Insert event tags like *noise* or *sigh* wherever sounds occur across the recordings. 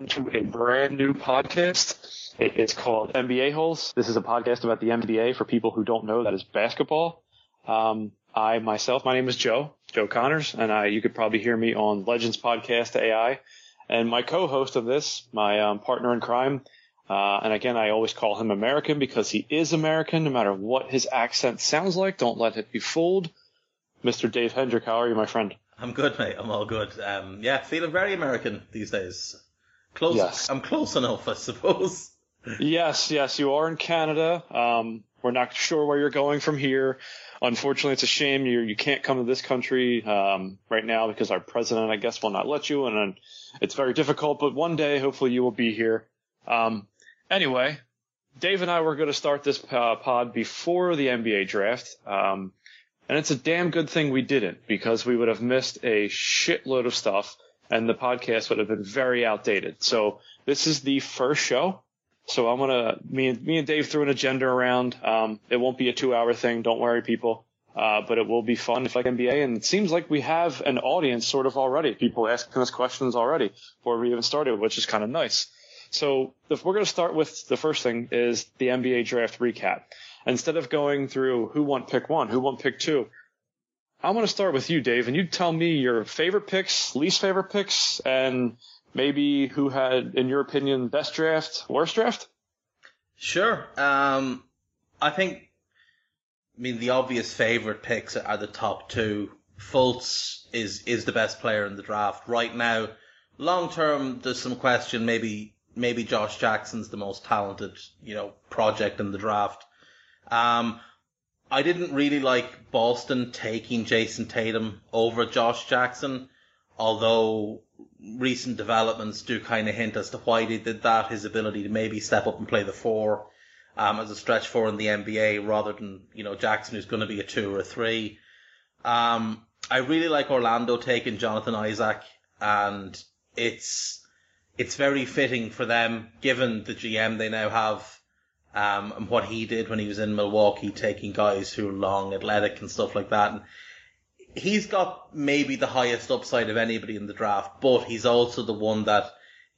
Welcome to a brand new podcast. It's called NBA Holes. This is a podcast about the NBA for people who don't know that is basketball. Um, I myself, my name is Joe, Joe Connors, and I, you could probably hear me on Legends Podcast AI. And my co-host of this, my um, partner in crime, uh, and again, I always call him American because he is American, no matter what his accent sounds like. Don't let it be fooled. Mr. Dave Hendrick, how are you, my friend? I'm good, mate. I'm all good. Um, yeah, feeling very American these days. Close. Yes. I'm close enough, I suppose. Yes, yes, you are in Canada. Um, we're not sure where you're going from here. Unfortunately, it's a shame you you can't come to this country um, right now because our president, I guess, will not let you, and uh, it's very difficult. But one day, hopefully, you will be here. Um, anyway, Dave and I were going to start this uh, pod before the NBA draft, um, and it's a damn good thing we didn't because we would have missed a shitload of stuff, and the podcast would have been very outdated. So this is the first show. So I'm gonna me and me and Dave threw an agenda around. Um, it won't be a two hour thing. Don't worry, people. Uh, but it will be fun if like NBA. And it seems like we have an audience sort of already. People asking us questions already before we even started, which is kind of nice. So if we're gonna start with the first thing is the NBA draft recap. Instead of going through who won pick one, who won pick two, I'm gonna start with you, Dave, and you tell me your favorite picks, least favorite picks, and maybe who had, in your opinion, best draft, worst draft. Sure. Um, I think. I mean, the obvious favorite picks are the top two. Fultz is is the best player in the draft right now. Long term, there's some question. Maybe maybe Josh Jackson's the most talented, you know, project in the draft. Um, I didn't really like Boston taking Jayson Tatum over Josh Jackson, although recent developments do kind of hint as to why they did that. His ability to maybe step up and play the four um, as a stretch four in the NBA rather than, you know, Jackson who's going to be a two or a three. Um, I really like Orlando taking Jonathan Isaac and it's, it's very fitting for them given the GM they now have um, and what he did when he was in Milwaukee, taking guys who are long, athletic, and stuff like that. And he's got maybe the highest upside of anybody in the draft, but he's also the one that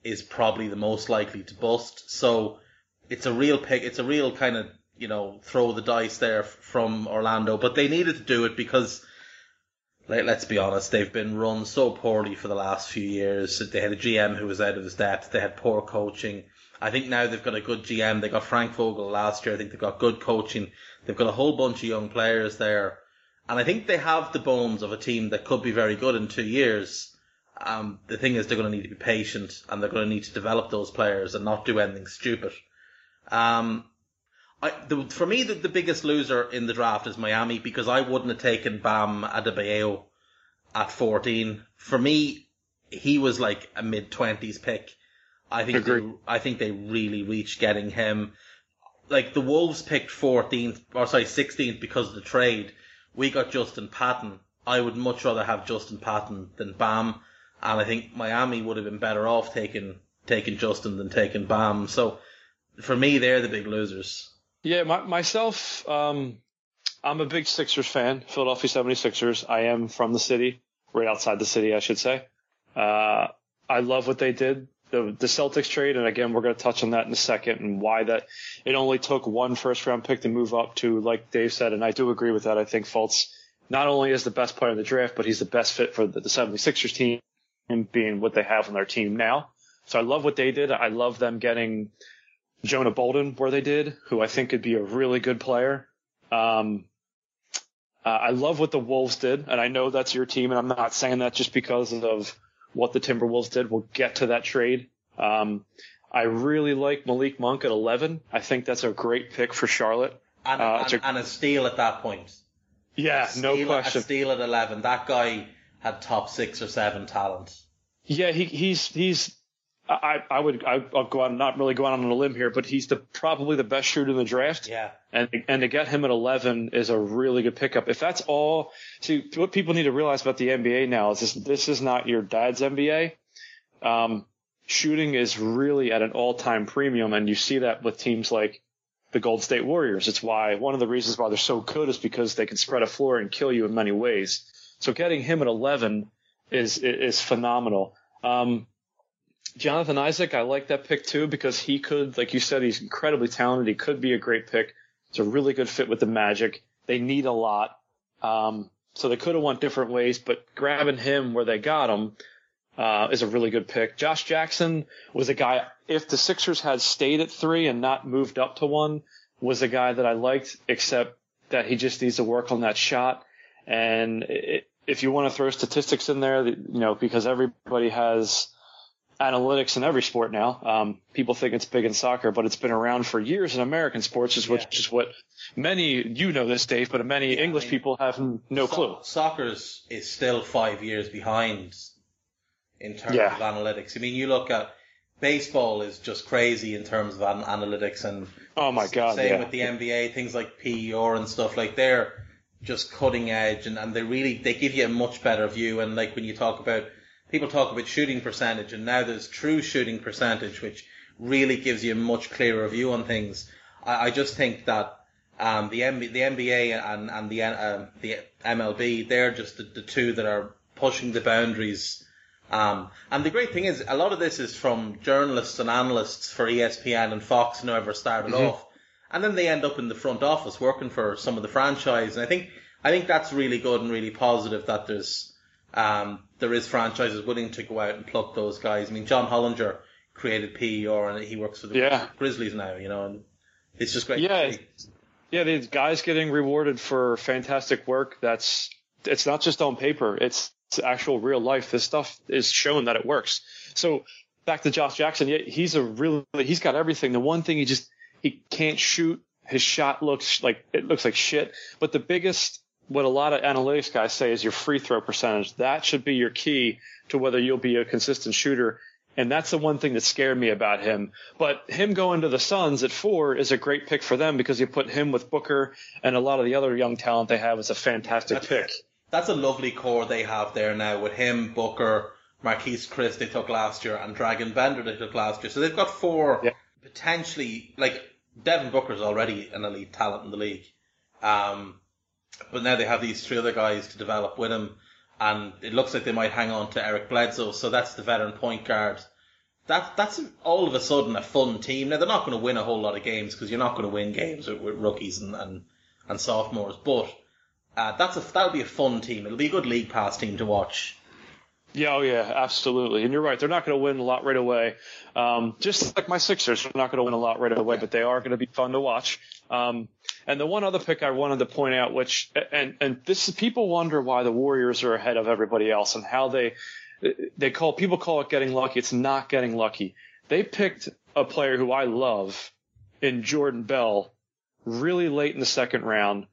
is probably the most likely to bust. So it's a real pick. It's a real kind of you know throw the dice there from Orlando, but they needed to do it because. Let, let's be honest, they've been run so poorly for the last few years. They had a GM who was out of his depth. They had poor coaching. I think now they've got a good GM. They got Frank Vogel last year. I think they've got good coaching. They've got a whole bunch of young players there. And I think they have the bones of a team that could be very good in two years. Um, the thing is they're going to need to be patient and they're going to need to develop those players and not do anything stupid. Um, I, the, for me, the, the biggest loser in the draft is Miami because I wouldn't have taken Bam Adebayo at 14. For me, he was like a mid 20s pick. I think they, I think they really reached getting him. Like the Wolves picked 14th, or sorry, 16th because of the trade, we got Justin Patton. I would much rather have Justin Patton than Bam, and I think Miami would have been better off taking taking Justin than taking Bam. So for me, they're the big losers. Yeah, my, myself, um, I'm a big Sixers fan, Philadelphia 76ers. I am from the city, right outside the city, I should say. Uh, I love what they did. The, the Celtics trade, and again, we're going to touch on that in a second and why that it only took one first round pick to move up to, like Dave said, and I do agree with that. I think Fultz not only is the best player in the draft, but he's the best fit for the, the 76ers team and being what they have on their team now. So I love what they did. I love them getting Jonah Bolden where they did, who I think could be a really good player. Um, uh, I love what the Wolves did, and I know that's your team, and I'm not saying that just because of what the Timberwolves did. We'll get to that trade. Um, I really like Malik Monk at 11. I think that's a great pick for Charlotte. And, Uh, and, a- and a steal at that point. Yeah, A no steal- question. A steal at 11. That guy had top six or seven talent. Yeah, he, he's he's. I I would I, I'll go on not really going on a limb here, but he's the probably the best shooter in the draft. Yeah. And and to get him at 11 is a really good pickup. If that's all, see what people need to realize about the NBA now is this this is not your dad's NBA. Um, shooting is really at an all-time premium, and you see that with teams like the Gold State Warriors. It's why one of the reasons why they're so good is because they can spread a floor and kill you in many ways. So getting him at 11 is is phenomenal. Um, Jonathan Isaac, I like that pick too because he could, like you said, he's incredibly talented. He could be a great pick. It's a really good fit with the Magic. They need a lot, um, so they could have went different ways. But grabbing him where they got him uh, is a really good pick. Josh Jackson was a guy. If the Sixers had stayed at three and not moved up to one, was a guy that I liked. Except that he just needs to work on that shot. And it, if you want to throw statistics in there, you know, because everybody has analytics in every sport now. Um, people think it's big in soccer, but it's been around for years in American sports, is which Yeah. is what many you know this, Dave, but many Yeah, I English mean, people have no So- clue. Soccer's is still five years behind in terms Yeah. of analytics. I mean, you look at baseball is just crazy in terms of an- analytics and Oh my God, same with the NBA, things like PER and stuff like they're just cutting edge and, and they really they give you a much better view and like when you talk about people talk about shooting percentage and now there's true shooting percentage which really gives you a much clearer view on things. I, I just think that um, the, MB, the NBA and, and the um, the MLB they're just the, the two that are pushing the boundaries. Um, and the great thing is, a lot of this is from journalists and analysts for ESPN and Fox and whoever started off, and then they end up in the front office working for some of the franchise. And I think I think that's really good and really positive that there's um, there is franchises willing to go out and pluck those guys. I mean, John Hollinger created PER and he works for the Yeah. Grizzlies now, you know, and it's just great. Yeah. Yeah, these guys getting rewarded for fantastic work. That's it's not just on paper. It's, it's actual real life. This stuff is shown that it works. So back to Josh Jackson. Yeah, he's a really he's got everything. The one thing he just he can't shoot. His shot looks like it looks like shit. But the biggest what a lot of analytics guys say is your free throw percentage. That should be your key to whether you'll be a consistent shooter. And that's the one thing that scared me about him. But him going to the Suns at four is a great pick for them because you put him with Booker and a lot of the other young talent they have is a fantastic pick. That's a lovely core they have there now with him, Booker, Marquese Chriss they took last year, and Dragan Bender they took last year. So they've got four Yeah. potentially like Devin Booker's already an elite talent in the league. Um, but now they have these three other guys to develop with him, and it looks like they might hang on to Eric Bledsoe. So that's the veteran point guard. That that's all of a sudden a fun team. Now they're not going to win a whole lot of games because you're not going to win games with, with rookies and, and and sophomores, but uh, that's a that'll be a fun team. It'll be a good league pass team to watch. Yeah, oh yeah, absolutely. And you're right. They're not going to win a lot right away. Um, just like my Sixers, they're not going to win a lot right away, but they are going to be fun to watch. Um, and the one other pick I wanted to point out, which, and, and this is, people wonder why the Warriors are ahead of everybody else and how they, they call, people call it getting lucky. It's not getting lucky. They picked a player who I love in Jordan Bell really late in the second round.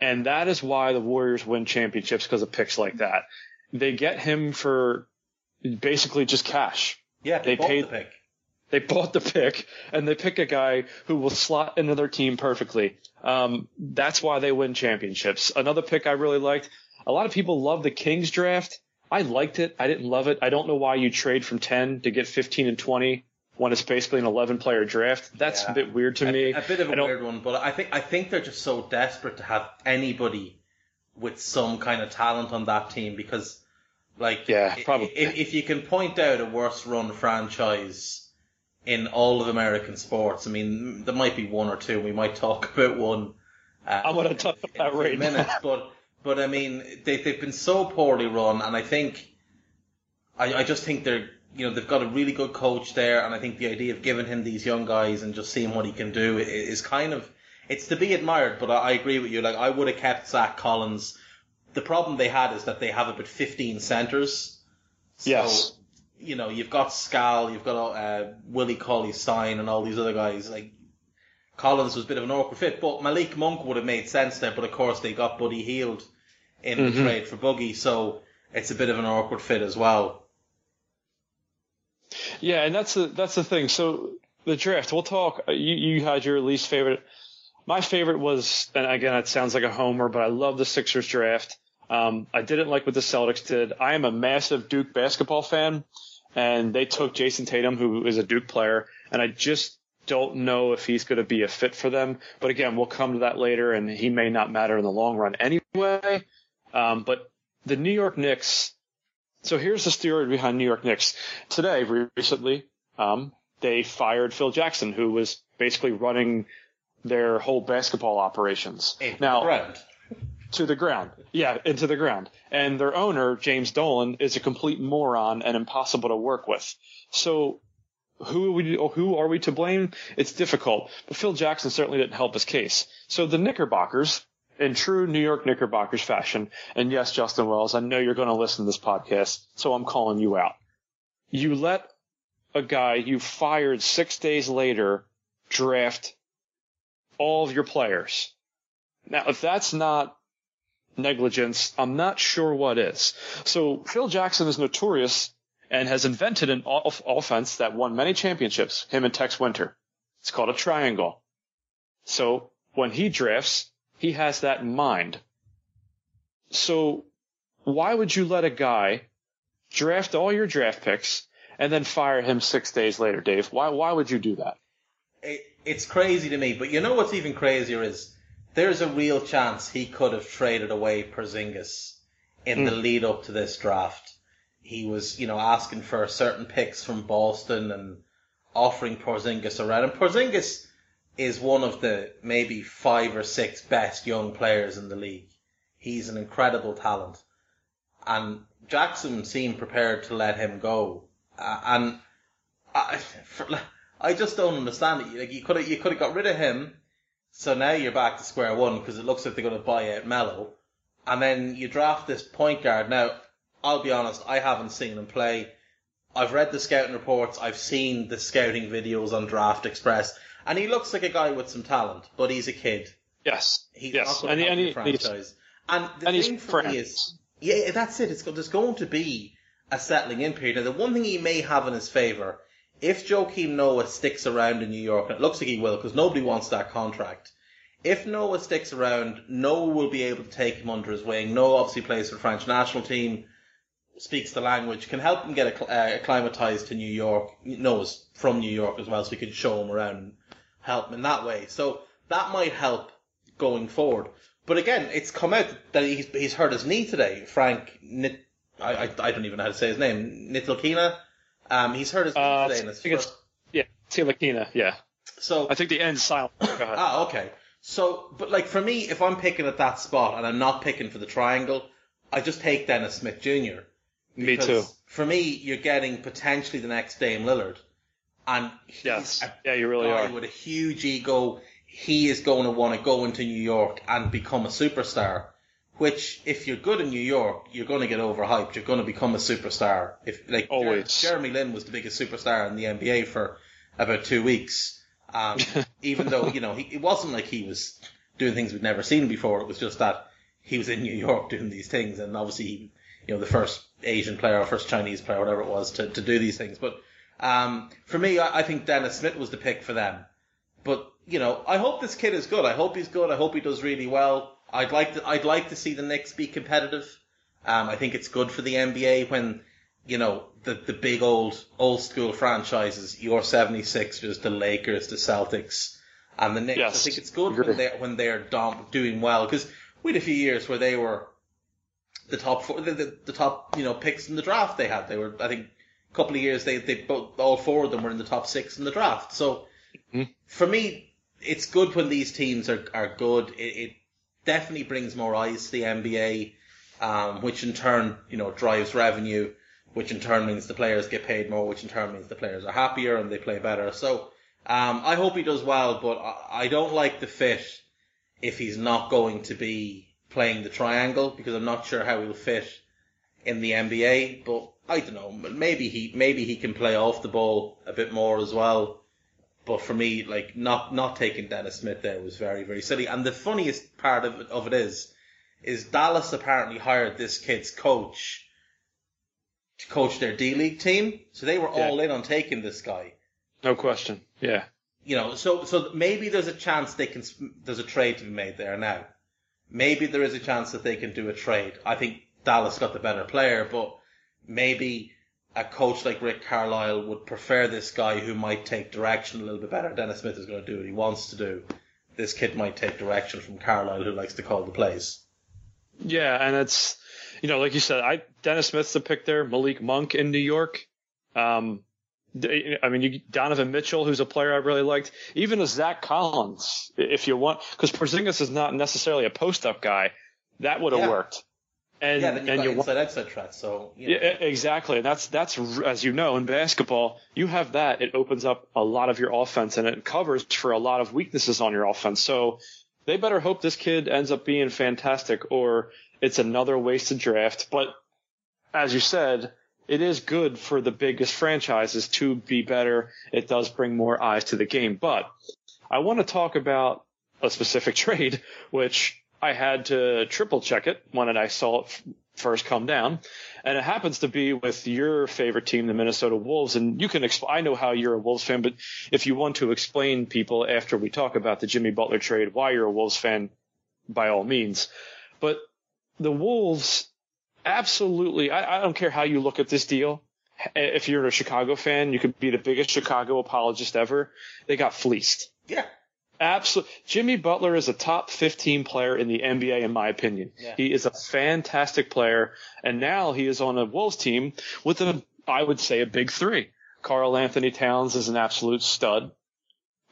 And that is why the Warriors win championships because of picks like that. They get him for basically just cash. Yeah, They they, paid- the pick. They bought the pick and they pick a guy who will slot into their team perfectly. Um, that's why they win championships. Another pick I really liked. A lot of people love the Kings draft. I liked it. I didn't love it. I don't know why you trade from 10 to get 15 and 20 when it's basically an 11 player draft. That's Yeah. a bit weird to a, me. A bit of a weird one, but I think I think they're just so desperate to have anybody with some kind of talent on that team because, like, Yeah, probably. If, if you can point out a worse run franchise in all of American sports, I mean, there might be one or two. We might talk *laughs* about one. Uh, I'm gonna talk about few right now. minutes, but but I mean, they they've been so poorly run, and I think I, I just think they're you know they've got a really good coach there, and I think the idea of giving him these young guys and just seeing what he can do is kind of it's to be admired. But I, I agree with you. Like I would have kept Zach Collins. The problem they had is that they have about fifteen centers. So, Yes. You know, you've got Skal, you've got uh, Willie Cauley-Stein, and all these other guys. Like Collins was a bit of an awkward fit, but Malik Monk would have made sense there. But of course, they got Buddy Hield in the trade for Boogie, so it's a bit of an awkward fit as well. Yeah, and that's the that's the thing. So the draft, we'll talk. uh, You you had your least favorite. My favorite was, and again, it sounds like a homer, but I love the Sixers draft. Um, I didn't like what the Celtics did. I am a massive Duke basketball fan, and they took Jayson Tatum, who is a Duke player, and I just don't know if he's going to be a fit for them. But again, we'll come to that later, and he may not matter in the long run anyway. Um, but the New York Knicks. So here's the story behind New York Knicks. Today, recently, um, they fired Phil Jackson, who was basically running their whole basketball operations. Now. To the ground. Yeah, into the ground. And their owner, James Dolan, is a complete moron and impossible to work with. So who are we, who are we to blame? It's difficult, but Phil Jackson certainly didn't help his case. So the Knickerbockers, in true New York Knickerbockers fashion, and yes, Justin Wells, I know you're going to listen to this podcast, so I'm calling you out. You let a guy you fired six days later draft all of your players. Now, if that's not negligence, I'm not sure what is. So Phil Jackson is notorious and has invented an off- offense that won many championships, him and Tex Winter. It's called a triangle. So when he drafts, he has that in mind. So why would you let a guy draft all your draft picks and then fire him six days later, Dave? Why, why would you do that? It, it's crazy to me, but you know what's even crazier is there's a real chance he could have traded away Porzingis in the lead up to this draft. He was, you know, asking for certain picks from Boston and offering Porzingis around. And Porzingis is one of the maybe five or six best young players in the league. He's an incredible talent. And Jackson seemed prepared to let him go. Uh, and I, for, *laughs* I just don't understand it. Like you could have, you could have got rid of him. So now you're back to square one because it looks like they're going to buy out Melo. And then you draft this point guard. Now, I'll be honest, I haven't seen him play. I've read the scouting reports. I've seen the scouting videos on Draft Express. And he looks like a guy with some talent, but he's a kid. Yes. He's yes. not going And, to and help he, the he's- franchise. And the and he's thing for me friends. is, yeah, that's it. It's there's going to be a settling in period. Now, the one thing he may have in his favour, if Joakim Noah sticks around in New York, and it looks like he will, because nobody wants that contract. If Noah sticks around, Noah will be able to take him under his wing. Noah obviously plays for the French national team, speaks the language, can help him get uh, acclimatized to New York. Noah's from New York as well, so we can show him around and help him in that way. So that might help going forward. But again, it's come out that he's, he's hurt his knee today. Frank, Nit, I, I, I don't even know how to say his name, Nitilkina. Um, he's hurt his Uh, today. I And it's think it's, yeah, Tilakina, yeah. so I think the end's silent. Go ahead. Ah, okay. So, but like for me, if I'm picking at that spot and I'm not picking for the triangle, I just take Dennis Smith Jr. Me Because too. For me, you're getting potentially the next Dame Lillard, and Yes. Yeah, you really are. with a huge ego. He is going to want to go into New York and become a superstar. Which, if you're good in New York, you're going to get overhyped. You're going to become a superstar. If like Jer- Always. Jeremy Lin was the biggest superstar in the NBA for about two weeks. Um, *laughs* even though you know he, it wasn't like he was doing things we'd never seen before. It was just that he was in New York *laughs* doing these things, and obviously, he, you know, the first Asian player or first Chinese player, whatever it was, to, to do these things. But Um, for me, I, I think Dennis Smith was the pick for them. But you know, I hope this kid is good. I hope he's good. I hope he does really well. I'd like to. I'd like to see the Knicks be competitive. Um, I think it's good for the NBA when you know the the big old old school franchises, your 76ers, the Lakers, the Celtics, and the Knicks. Yes. I think it's good when they when they're dom- doing well because we had a few years where they were the top four, the, the, the top you know picks in the draft. They had they were I think a couple of years they they both all four of them were in the top six in the draft. So Mhm. for me, it's good when these teams are are good. It, it definitely brings more eyes to the NBA, um, which in turn you know drives revenue, which in turn means the players get paid more, which in turn means the players are happier and they play better. So. Um, I hope he does well, but I, I don't like the fit if he's not going to be playing the triangle because I'm not sure how he'll fit in the NBA. But I don't know. Maybe he maybe he can play off the ball a bit more as well. But for me, like not not taking Dennis Smith there was very very silly. And the funniest part of it, of it is, is Dallas apparently hired this kid's coach to coach their D League team. So they were Yeah. all in on taking this guy No question. Yeah. you know, so so maybe there's a chance they can there's a trade to be made there now. Maybe there is a chance that they can do a trade. I think Dallas got the better player, but maybe a coach like Rick Carlisle would prefer this guy who might take direction a little bit better. Dennis Smith is going to do what he wants to do. This kid might take direction from Carlisle, who likes to call the plays. Yeah, and it's you know, like you said, I Dennis Smith's the pick there. Malik Monk in New York. Um, I mean, you, Donovan Mitchell, who's a player I really liked, even a Zach Collins, if you want, because Porzingis is not necessarily a post-up guy. That would have Yeah. worked. And yeah, then you've and got you want inside outside threats. So you know. Yeah, exactly. That's that's as you know in basketball, you have that. It opens up a lot of your offense and it covers for a lot of weaknesses on your offense. So they better hope this kid ends up being fantastic, or it's another wasted draft. But as you said, it is good for the biggest franchises to be better. It does bring more eyes to the game. But I want to talk about a specific *laughs* trade, which I had to triple check it when I saw it first come down. And it happens to be with your favorite team, the Minnesota Wolves. And you can explain, I know how you're a Wolves fan, but if you want to explain people after we talk about the Jimmy Butler trade, why you're a Wolves fan, by all means. But the Wolves absolutely, I, I don't care how you look at this deal. If you're a Chicago fan, you could be the biggest Chicago apologist ever. They got fleeced. yeah, Absolutely. Jimmy Butler is a top 15 player in the NBA, in my opinion. Yeah. He is a fantastic player. And now he is on a Wolves team with a, I would say, a big three. Karl-Anthony Towns is an absolute stud.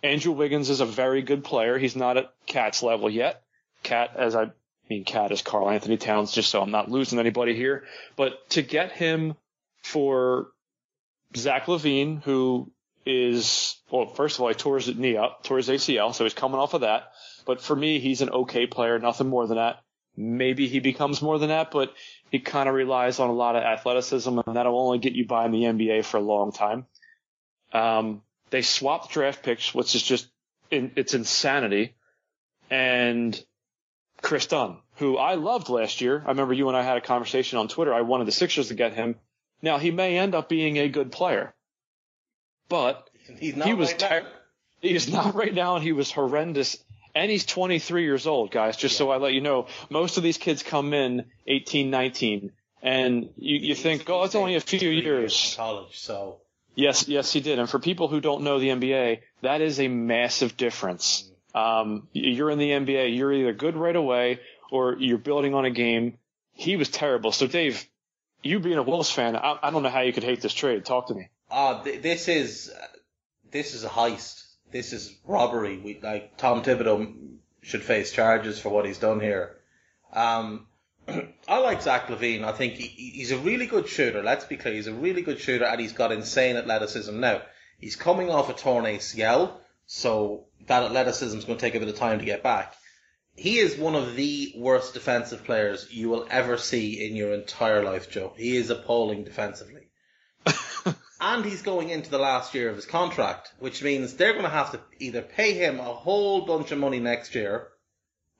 Andrew Wiggins is a very good player. He's not at Cat's level yet. Cat, as I mean, Cat is Karl-Anthony Towns, just so I'm not losing anybody here. But to get him for Zach LaVine, who is well, first of all, he tore his knee up, tore his ACL, so he's coming off of that. But for me, he's an okay player, nothing more than that. Maybe he becomes more than that, but he kind of relies on a lot of athleticism, and that'll only get you by in the NBA for a long time. Um, they swapped draft picks, which is just it's insanity. And Kris Dunn, who I loved last year. I remember you and I had a conversation on Twitter. I wanted the Sixers to get him. Now he may end up being a good player, but he's not he was right now. ter- he is not right now, and he was horrendous. And he's 23 years old, guys. Just so I let you know, most of these kids come in 18, 19, and you, you think, oh, it's only a few years. college. So Yes, yes, he did. And for people who don't know the NBA, that is a massive difference. Um, you're in the NBA, you're either good right away or you're building on a game. He was terrible. So Dave, you being a Wolves fan, I, I don't know how you could hate this trade. Talk to me. Uh, th- this is uh, this is a heist. This is robbery. We like Tom Thibodeau should face charges for what he's done here. Um, *clears throat* I like Zach LaVine. I think he, he's a really good shooter. Let's be clear, he's a really good shooter, and he's got insane athleticism. Now he's coming off a torn ACL, so that athleticism is going to take a bit of time to get back. He is one of the worst defensive players you will ever see in your entire life, Joe. He is appalling defensively and he's going into the last year of his contract, which means they're going to have to either pay him a whole bunch of money next year,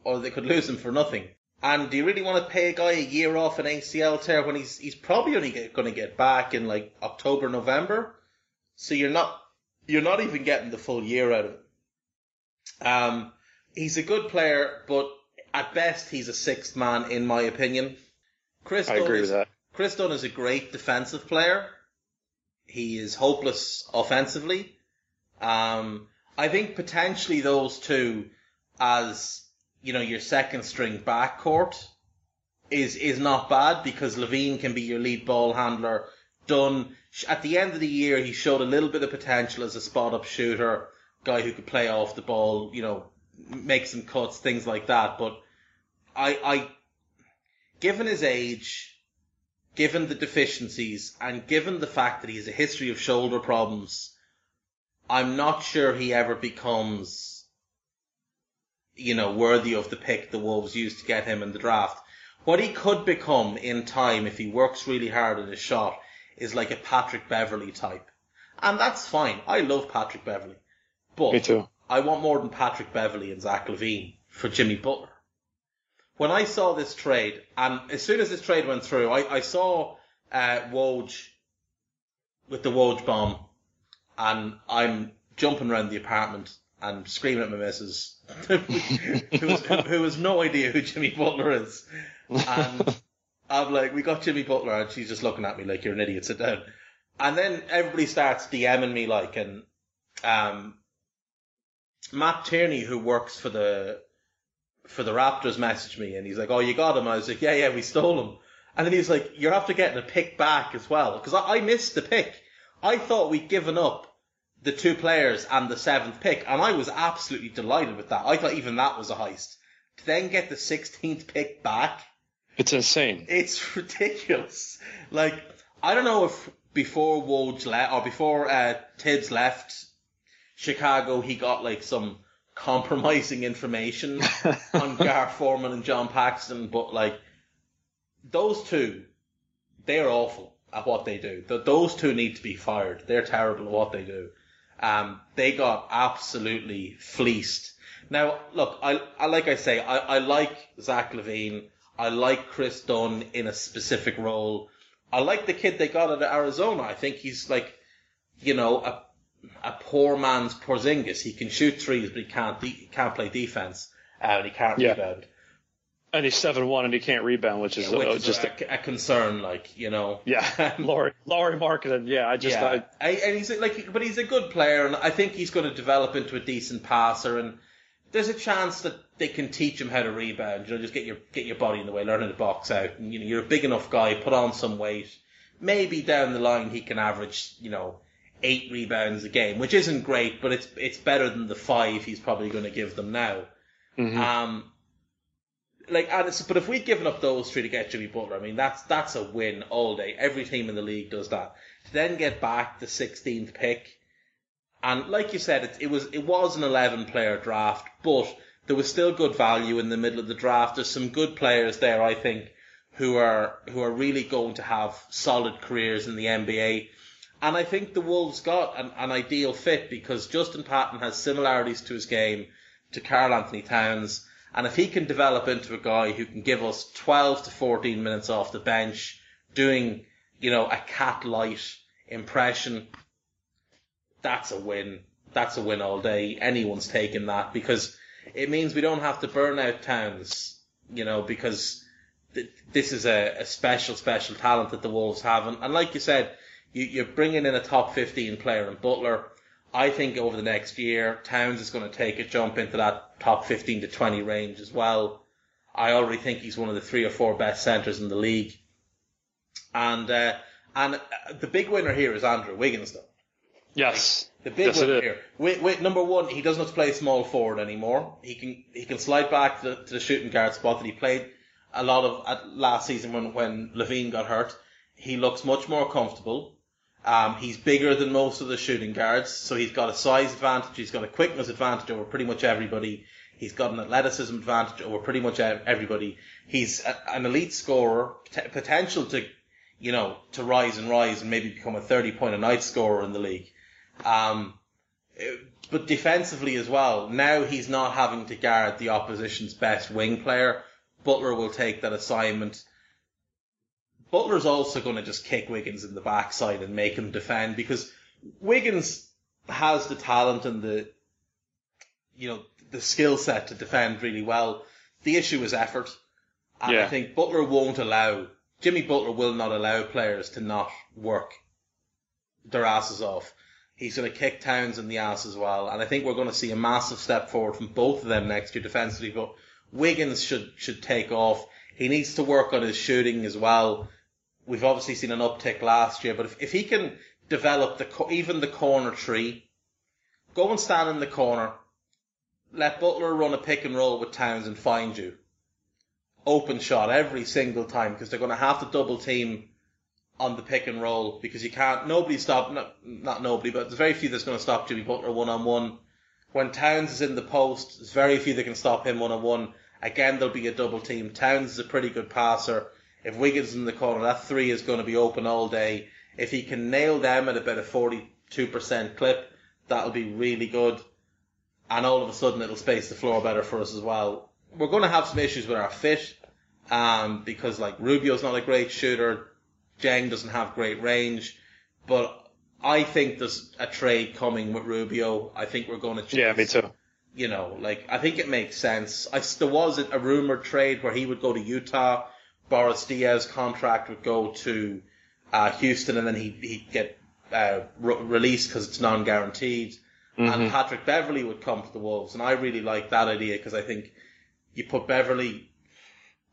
or they could lose him for nothing. And do you really want to pay a guy a year off an ACL tear when he's he's probably only going to get back in like October, November? So you're not you're not even getting the full year out of it. Um, he's a good player, but at best he's a sixth man in my opinion. Kris I Dunn agree is, with that. Kris Dunn is a great defensive player. He is hopeless offensively. Um, I think potentially those two as, you know, your second string backcourt is, is not bad because LaVine can be your lead ball handler. Dunn, at the end of the year, he showed a little bit of potential as a spot up shooter, guy who could play off the ball, you know, make some cuts, things like that. But I, I, given his age, given the deficiencies, and given the fact that he has a history of shoulder problems, I'm not sure he ever becomes, you know, worthy of the pick the Wolves used to get him in the draft. What he could become in time if he works really hard at his shot is like a Patrick Beverley type. And that's fine. I love Patrick Beverley. But Me too. I want more than Patrick Beverley and Zach LaVine for Jimmy Butler. When I saw this trade, and as soon as this trade went through, I, I saw uh, Woj with the Woj bomb, and I'm jumping around the apartment and screaming at my missus, *laughs* who, who, who has no idea who Jimmy Butler is. And I'm like, we got Jimmy Butler, and she's just looking at me like, you're an idiot, sit down. And then everybody starts DMing me like, and um, Matt Tierney, who works for the for the Raptors, messaged me, and he's like, "Oh, you got him?" I was like, "Yeah, yeah, we stole him." And then he's like, "You're after getting a pick back as well," because I, I missed the pick. I thought we'd given up the two players and the seventh pick, and I was absolutely delighted with that. I thought even that was a heist. To then get the 16th pick back, It's insane. it's *laughs* ridiculous. Like, I don't know if before Woj left, or before uh, Thibs left Chicago, he got like some compromising information *laughs* on Gar Forman and John Paxton, but like, those two, they're awful at what they do. Th- those two need to be fired. They're terrible at what they do. Um, they got absolutely fleeced. Now, look, I, I like I say, I, I like Zach LaVine. I like Kris Dunn in a specific role. I like the kid they got out of Arizona. I think he's like, you know, a a poor man's Porzingis. He can shoot threes, but he can't de- he can't play defense, uh, and he can't Yeah. rebound, And he's seven one and he can't rebound, which is which uh, is just a, a concern. Like you know, yeah. *laughs* Lauri Lauri Markkanen. Yeah, I just yeah, I, I, and he's like, but he's a good player, and I think he's going to develop into a decent passer. And there's a chance that they can teach him how to rebound. You know, just get your get your body in the way, learn how to box out. And, you know, you're a big enough guy, put on some weight. Maybe down the line he can average, you know, eight rebounds a game, which isn't great, but it's it's better than the five he's probably going to give them now. Um, like, and it's, but if we'd given up those three to get Jimmy Butler, I mean, that's that's a win all day. Every team in the league does that. To then get back the 16th pick, and like you said, it, it was it was an 11 player draft, but there was still good value in the middle of the draft. There's some good players there, I think, who are who are really going to have solid careers in the NBA. And I think the Wolves got an, an ideal fit because Justin Patton has similarities to his game to Karl-Anthony Towns. And if he can develop into a guy who can give us 12 to 14 minutes off the bench, doing, you know, a cat light impression, that's a win. That's a win all day. Anyone's taking that because it means we don't have to burn out Towns, you know, because th- this is a, a special, special talent that the Wolves have. And, and like you said, you, you're bringing in a top 15 player in Butler. I think over the next year, Towns is going to take a jump into that top 15 to 20 range as well. I already think he's one of the three or four best centers in the league. And, uh, and uh, the big winner here is Andrew Wiggins though. yes. The big Yes, winner here. Wait, wait, number one, he doesn't have to play small forward anymore. He can he can slide back to the, to the shooting guard spot that he played a lot of at last season when when LaVine got hurt. He looks much more comfortable. Um, he's bigger than most of the shooting guards, so he's got a size advantage. He's got a quickness advantage over pretty much everybody. He's got an athleticism advantage over pretty much everybody. He's a, an elite scorer, t- potential to, you know, to rise and rise and maybe become a 30 point a night scorer in the league. Um, but defensively as well, now he's not having to guard the opposition's best wing player. Butler will take that assignment. Butler's also going to just kick Wiggins in the backside and make him defend because Wiggins has the talent and the, you know, the skill set to defend really well. The issue is effort. And I think Butler won't allow, Jimmy Butler will not allow players to not work their asses off. He's going to kick Towns in the ass as well. And I think we're going to see a massive step forward from both of them next year defensively. But Wiggins should, should take off. He needs to work on his shooting as well. We've obviously seen an uptick last year, but if, if he can develop the, even the corner tree, go and stand in the corner, let Butler run a pick and roll with Towns and find you. Open shot every single time because they're going to have to double team on the pick and roll because you can't, nobody stop, not, not nobody, but there's very few that's going to stop Jimmy Butler one on one. When Towns is in the post, there's very few that can stop him one on one. Again, there'll be a double team. Towns is a pretty good passer. If Wiggins is in the corner, that three is going to be open all day. If he can nail them at about a 42% clip, that'll be really good. And all of a sudden it'll space the floor better for us as well. We're going to have some issues with our fit, um, because like Rubio's not a great shooter. Dieng doesn't have great range, but I think there's a trade coming with Rubio. I think we're going to Yeah, me too. you know, like I think it makes sense. I there was a rumored trade where he would go to Utah, Boris Diaw contract would go to uh, Houston, and then he he'd get uh, re- released because it's non-guaranteed, and Patrick Beverley would come to the Wolves, and I really like that idea because I think you put Beverley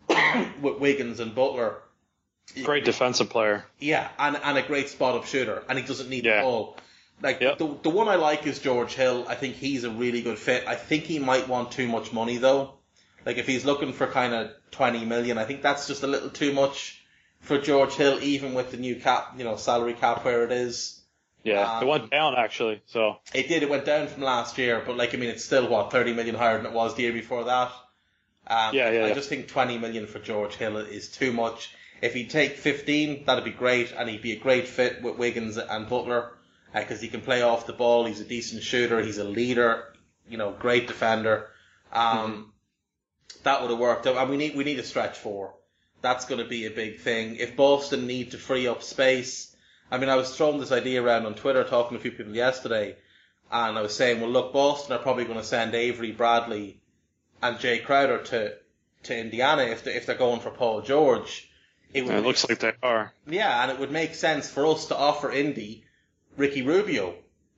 *coughs* with Wiggins and Butler. Great defensive player. Yeah, and, and a great spot up shooter, and he doesn't need Yeah. the ball. Like Yep. the the one I like is George Hill. I think he's a really good fit. I think he might want too much money though. Like if he's looking for kind of twenty million, I think that's just a little too much for George Hill, even with the new cap, you know, salary cap where it is. Yeah, Um, it went down actually. So It did. It went down from last year, but like I mean, it's still what thirty million higher than it was the year before that. Um, Yeah, yeah, I yeah. just think twenty million for George Hill is too much. If he'd take fifteen, that'd be great, and he'd be a great fit with Wiggins and Butler because he can play off the ball. He's a decent shooter. He's a leader. You know, great defender. Um, that would have worked. And we need we need a stretch four. That's going to be a big thing. If Boston need to free up space, I mean, I was throwing this idea around on Twitter, talking to a few people yesterday, and I was saying, well, look, Boston are probably going to send Avery Bradley and Jae Crowder to to Indiana if they if they're going for Paul George. It would it looks like they are. yeah, and it would make sense for us to offer Indy Ricky Rubio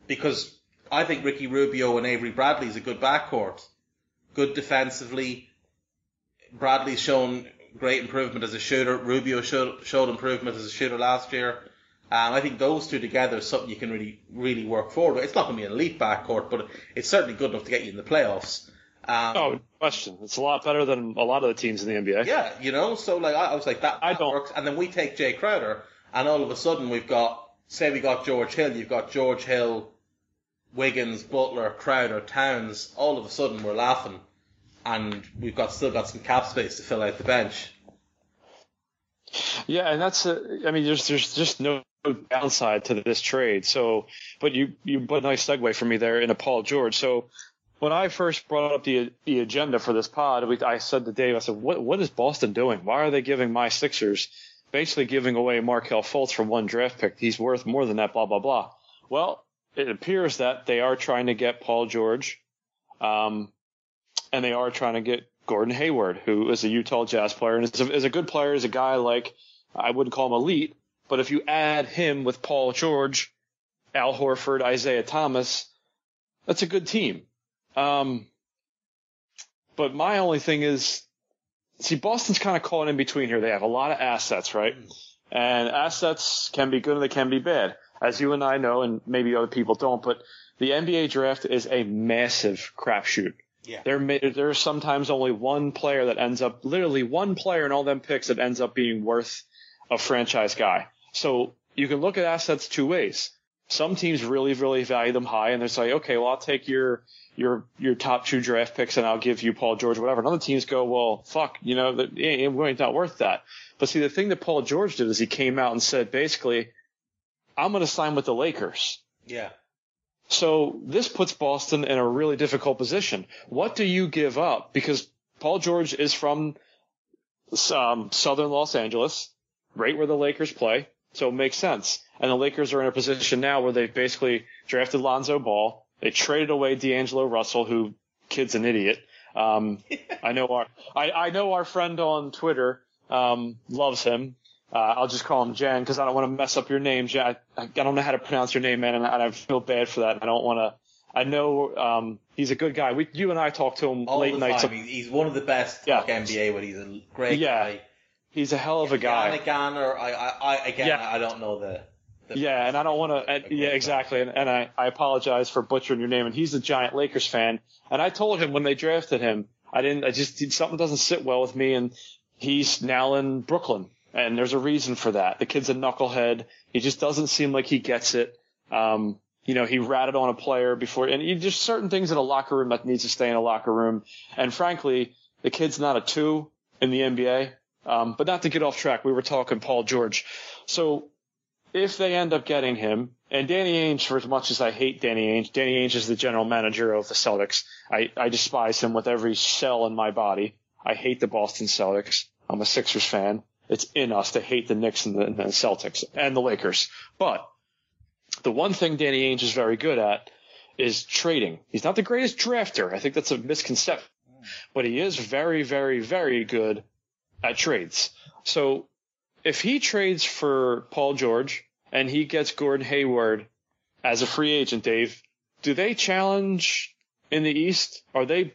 because I think Ricky Rubio and Avery Bradley is a good backcourt, good defensively. Bradley's shown great improvement as a shooter. Rubio showed, showed improvement as a shooter last year. And I think those two together is something you can really, really work forward with. It's not going to be an elite backcourt, but it's certainly good enough to get you in the playoffs. Um, Oh, question. It's a lot better than a lot of the teams in the NBA. yeah, you know, so like I, I was like that, I don't- works, and then we take Jae Crowder, and all of a sudden we've got, say we got George Hill, you've got George Hill, Wiggins, Butler, Crowder, Towns. All of a sudden we're laughing, and we've got still got some cap space to fill out the bench. Yeah, and that's a, I mean, there's there's just no downside to this trade. So, but you you put a nice segue for me there into Paul George. So, when I first brought up the the agenda for this pod, we, I said to Dave, I said, what what is Boston doing? Why are they giving my Sixers basically giving away Markelle Fultz for one draft pick? He's worth more than that. Blah blah blah. Well, it appears that they are trying to get Paul George, um, and they are trying to get Gordon Hayward, who is a Utah Jazz player and is a, is a good player, is a guy like I wouldn't call him elite, but if you add him with Paul George, Al Horford, Isaiah Thomas, that's a good team. Um, but my only thing is, see, Boston's kind of caught in between here. They have a lot of assets, right? And assets can be good and they can be bad. As you and I know, and maybe other people don't, but the NBA draft is a massive crapshoot. Yeah. There, may, there's sometimes only one player that ends up, literally one player in all them picks that ends up being worth a franchise guy. So you can look at assets two ways. Some teams really, really value them high, and they say, okay, well, I'll take your your your top two draft picks, and I'll give you Paul George, or whatever. And other teams go, well, fuck, you know, it ain't not worth that. But see, the thing that Paul George did is he came out and said, basically, I'm going to sign with the Lakers. Yeah. So this puts Boston in a really difficult position. What do you give up? Because Paul George is from um, southern Los Angeles, right where the Lakers play. So it makes sense. And the Lakers are in a position now where they've basically drafted Lonzo Ball. They traded away D'Angelo Russell, who kid's an idiot. Um, *laughs* I know our I, I know our friend on Twitter um, loves him. Uh, I'll just call him Jen because I don't want to mess up your name, Jen. I, I don't know how to pronounce your name, man, and, I feel bad for that. I don't want to. I know um, he's a good guy. We, you and I talked to him All late nights. He's, one of the best Yeah. NBA when he's a great Yeah, guy. He's a hell of a guy. Gann or I, I, I again, Yeah. I don't know the. the Yeah, and I don't want to. Yeah, exactly. And, and I, I apologize for butchering your name. And he's a giant Lakers fan. And I told him when they drafted him, I didn't. I just something doesn't sit well with me. And he's now in Brooklyn, and there's a reason for that. The kid's a knucklehead. He just doesn't seem like he gets it. Um, you know, he ratted on a player before, and you just certain things in a locker room that needs to stay in a locker room. And frankly, the kid's not a two in the NBA. Um, but not to get off track, we were talking Paul George. So if they end up getting him, and Danny Ainge, for as much as I hate Danny Ainge, Danny Ainge is the general manager of the Celtics. I, I despise him with every cell in my body. I hate the Boston Celtics. I'm a Sixers fan. It's in us to hate the Knicks and the, and the Celtics and the Lakers. But the one thing Danny Ainge is very good at is trading. He's not the greatest drafter. I think that's a misconception. But he is very, very, very good at trades. So if he trades for Paul George and he gets Gordon Hayward as a free agent, Dave, do they challenge in the East? Are they,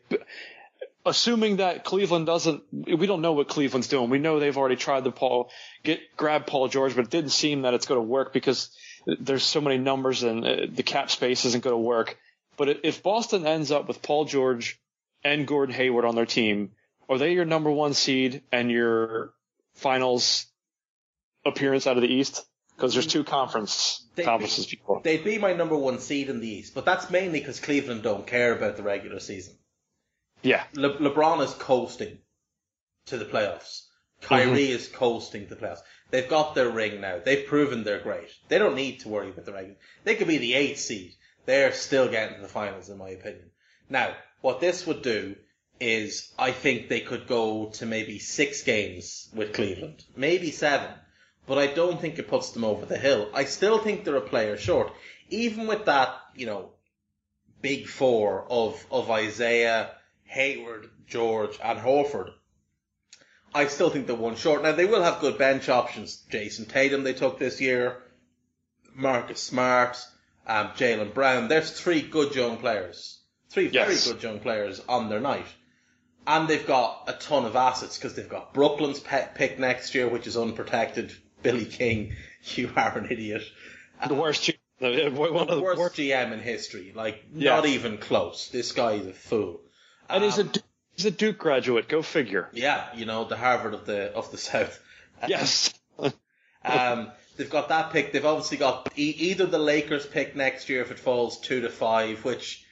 assuming that Cleveland doesn't, we don't know what Cleveland's doing. We know they've already tried to Paul, get, grab Paul George, but it didn't seem that it's going to work because there's so many numbers and uh, the cap space isn't going to work. But if Boston ends up with Paul George and Gordon Hayward on their team, are they your number one seed and your finals appearance out of the East? Because there's two conference They- conferences before. They'd be my number one seed in the East, but that's mainly because Cleveland don't care about the regular season. Yeah, Le- LeBron is coasting to the playoffs. Kyrie mm-hmm. is coasting to the playoffs. They've got their ring now. They've proven they're great. They don't need to worry about the regular. They could be the eighth seed. They're still getting to the finals, in my opinion. Now, what this would do is, I think they could go to maybe six games with Cleveland, maybe seven, but I don't think it puts them over the hill. I still think they're a player short, even with that, you know, big four of of Isaiah, Hayward, George, and Horford. I still think they're one short. Now they will have good bench options. Jayson Tatum they took this year, Marcus Smart, um, Jaylen Brown. There's three good young players, three Yes. very good young players on their night, and they've got a ton of assets because they've got Brooklyn's pick next year, which is unprotected. Billy King, *laughs* you are an idiot. the worst, one of the worst, worst. GM in history. Like Yeah. not even close. This guy is a fool. And he's a Um, he's a Duke graduate. Go figure. yeah, you know the Harvard of the of the South. *laughs* Yes. Um, they've got that pick. They've obviously got e- either the Lakers pick next year if it falls two to five, which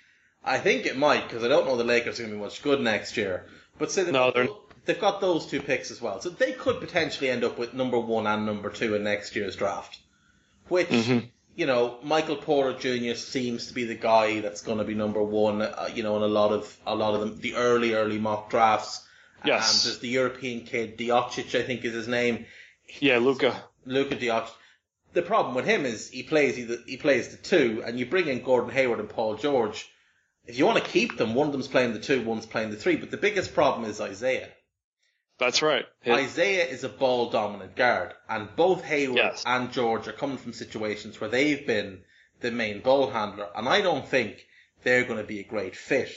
I think it might because I don't know the Lakers are going to be much good next year. But say they've, No, got, they're- they've got those two picks as well, so they could potentially end up with number one and number two in next year's draft. Which Mm-hmm. You know, Michael Porter Jr. seems to be the guy that's going to be number one. Uh, you know, in a lot of a lot of them, the early early mock drafts. Yes. And there's the European kid Doncic, I think is his name. Yeah, Luka. Luca Diop. The problem with him is he plays either he plays the two, and you bring in Gordon Hayward and Paul George. If you want to keep them, one of them's playing the two, one's playing the three. But the biggest problem is Isaiah. That's right. Isaiah is a ball dominant guard, and both Hayward Yes. and George are coming from situations where they've been the main ball handler, and I don't think they're going to be a great fit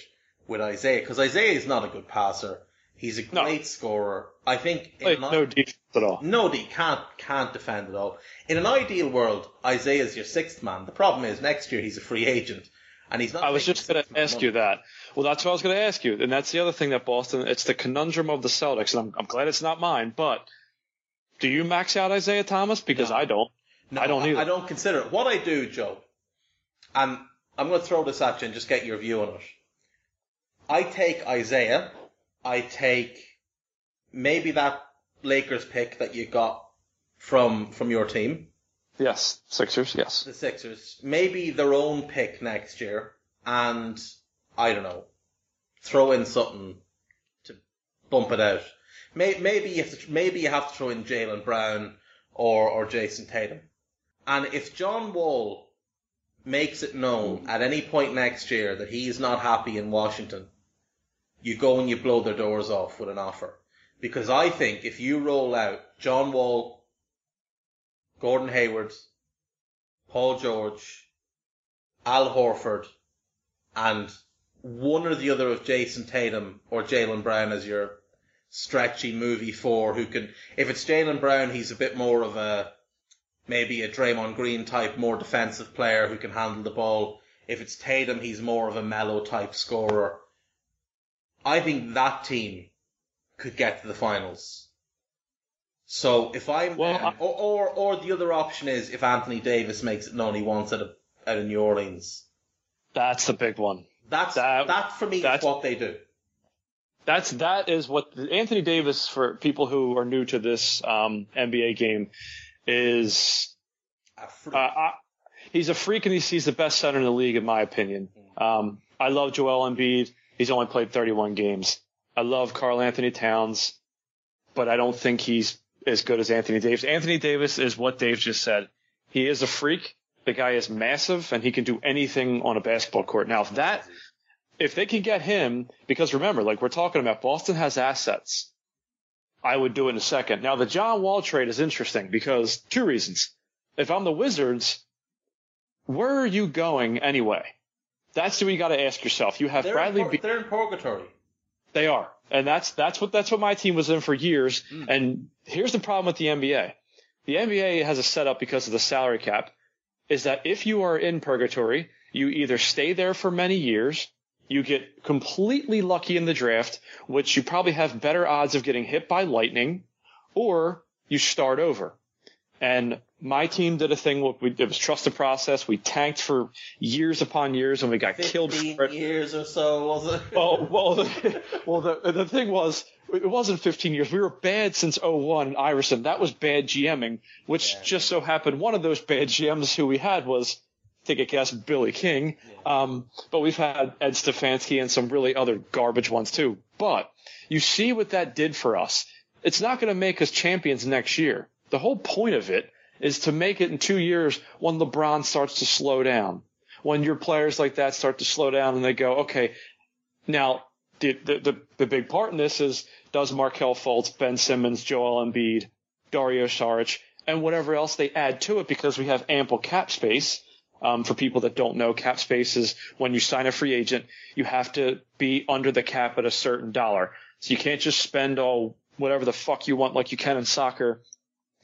with Isaiah because Isaiah is not a good passer. He's a No. great scorer. I think Like, an- no defense at all. no, he can't can't defend at all. In an ideal world, Isaiah's your sixth man. The problem is next year he's a free agent, and he's not. I was just going to ask money. you that. Well, that's what I was going to ask you, and that's the other thing that Boston. It's the conundrum of the Celtics, and I'm, I'm glad it's not mine. But do you max out Isaiah Thomas? Because No. I don't. No, I don't either. I don't consider it. What I do, Joe, and I'm going to throw this at you and just get your view on it. I take Isaiah. I take maybe that Lakers pick that you got from from your team, Yes, Sixers. Yes. the Sixers. Maybe their own pick next year, and I don't know, throw in something to bump it out. Maybe you have to, maybe you have to throw in Jaylen Brown or or Jayson Tatum. And if John Wall makes it known at any point next year that he's not happy in Washington, you go and you blow their doors off with an offer. Because I think if you roll out John Wall, Gordon Hayward, Paul George, Al Horford, and one or the other of Jayson Tatum or Jaylen Brown as your stretchy movie four who can, if it's Jaylen Brown, he's a bit more of a, maybe a Draymond Green type, more defensive player who can handle the ball. If it's Tatum, he's more of a Melo type scorer. I think that team could get to the finals. So if I'm, Well, I- or, or, or the other option is if Anthony Davis makes it known he wants out of, out of New Orleans. That's the big one. That's, That- that, for me is what they do. That's that is what Anthony Davis for people who are new to this um, NBA game is. A freak. Uh, I, he's a freak and he's, he's the best center in the league in my opinion. Um, I love Joel Embiid. He's only played 31 games. I love Karl-Anthony Towns, but I don't think he's as good as Anthony Davis. Anthony Davis is what Dave just said. He is a freak. The guy is massive and he can do anything on a basketball court. Now, if that, if they can get him, because remember, like we're talking about, Boston has assets. I would do it in a second. Now, the John Wall trade is interesting because two reasons. If I'm the Wizards, where are you going anyway? That's what you got to ask yourself. You have they're, Bradley. in, Be- they're in purgatory. they are, and that's that's what that's what my team was in for years. Hmm. And here's the problem with the NBA. The NBA has a setup because of the salary cap. Is that if you are in purgatory, you either stay there for many years, you get completely lucky in the draft, which you probably have better odds of getting hit by lightning, or you start over. And my team did a thing. We, it was trust the process. We tanked for years upon years, and we got killed for it. years or so, was it? *laughs* Well, well, the, well, the the thing was, it wasn't 15 years. We were bad since 01 in Iverson. That was bad GMing, which Yeah. just so happened one of those bad GMs who we had was, take a guess, Billy King. Um, but we've had Ed Stefanski and some really other garbage ones too. But you see what that did for us. It's not going to make us champions next year. The whole point of it is to make it in two years when LeBron starts to slow down. When your players like that start to slow down and they go, okay, now, the, the, the, the big part in this is does Markelle Fultz, Ben Simmons, Joel Embiid, Dario Saric, and whatever else they add to it because we have ample cap space. Um, for people that don't know, cap space is when you sign a free agent, you have to be under the cap at a certain dollar. So you can't just spend all whatever the fuck you want like you can in soccer.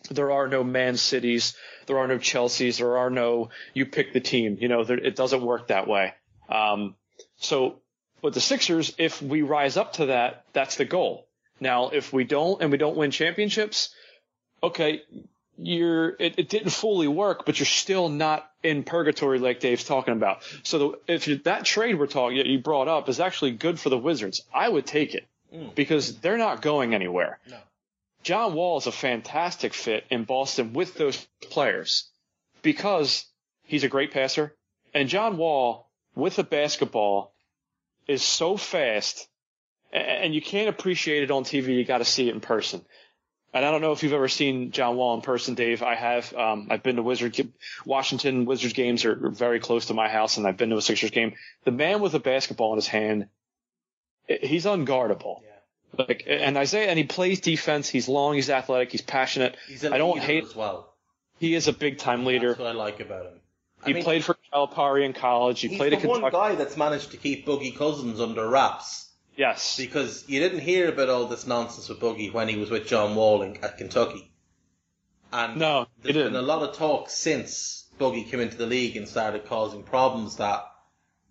There are no Man Cities, there are no Chelseas, there are no you pick the team. You know, there, it doesn't work that way. Um, so with the Sixers, if we rise up to that, that's the goal. Now, if we don't and we don't win championships, okay, you're it, it didn't fully work, but you're still not in purgatory like Dave's talking about. So the, if you, that trade we're talking you brought up is actually good for the Wizards, I would take it because they're not going anywhere. No. John Wall is a fantastic fit in Boston with those players because he's a great passer, and John Wall with a basketball is so fast, and you can't appreciate it on TV. You got to see it in person. And I don't know if you've ever seen John Wall in person, Dave. I have. Um, I've been to Wizard, Washington Wizards games are very close to my house, and I've been to a Sixers game. The man with a basketball in his hand, he's unguardable. Like, and Isaiah, and he plays defense. He's long, he's athletic, he's passionate. He's a I don't hate. as well. He is a big time leader. That's what I like about him. I He mean, played for Calipari in college. He he's played the at one Kentucky. guy that's managed to keep Boogie Cousins under wraps Yes. because you didn't hear about all this nonsense with Boogie when he was with John Walling at Kentucky. And No, he there's didn't. been a lot of talk since Boogie came into the league and started causing problems that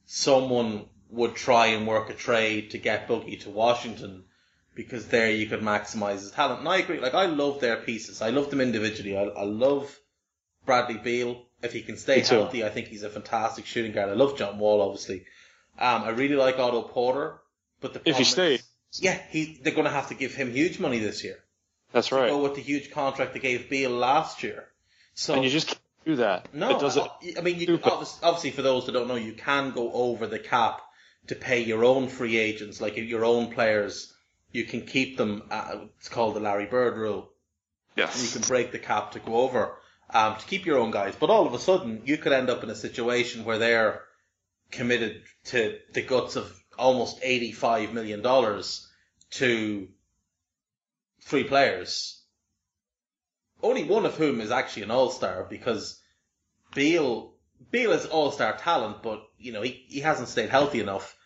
someone would try and work a trade to get Boogie to Washington because there you could maximize his talent. And I agree. Like I love their pieces. I love them individually. I, I love Bradley Beal. If he can stay healthy, I think he's a fantastic shooting guard. I love John Wall, obviously. Um, I really like Otto Porter, but the If he stays. yeah, he they're going to have to give him huge money this year. That's Go right. with the huge contract they gave Beal last year. So And you just can't do that. no, it doesn't. I, I mean, you, obviously, obviously, for those that don't know, you can go over the cap to pay your own free agents, like your own players. You can keep them. Uh, it's called the Larry Bird rule, Yes. And you can break the cap to go over um, to keep your own guys. But all of a sudden, you could end up in a situation where they're committed to the guts of almost $85 million to three players. Only one of whom is actually an all-star because Beal, Beal is all-star talent, but, you know, he, he hasn't stayed healthy enough.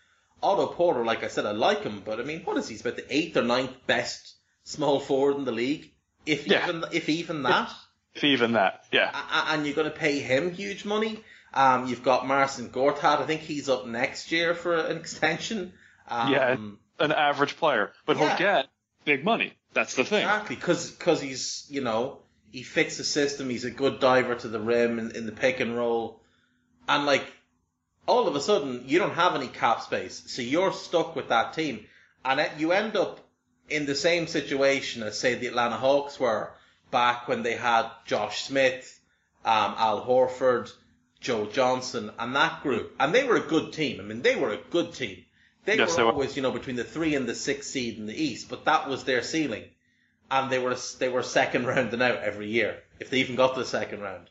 Otto Porter, like I said, I like him, but I mean, what is he? He's about the eighth or ninth best small forward in the league, if Yeah. even if even that. If even that, yeah. A- and you're going to pay him huge money. Um, you've got Marcin Gortat. I think he's up next year for an extension. Um, yeah, an average player, but Yeah. he'll get big money. That's the thing. exactly because because he's you know he fits the system. He's a good diver to the rim in, in the pick and roll, and like all of a sudden you don't have any cap space, so you're stuck with that team, and it, you end up in the same situation as say the Atlanta Hawks were back when they had Josh Smith, um, Al Horford, Joe Johnson, and that group, and they were a good team. I mean, they were a good team. They Yes, were they were. always, you know, between the three and the six seed in the East, but that was their ceiling, and they were they were second rounding out every year if they even got to the second round.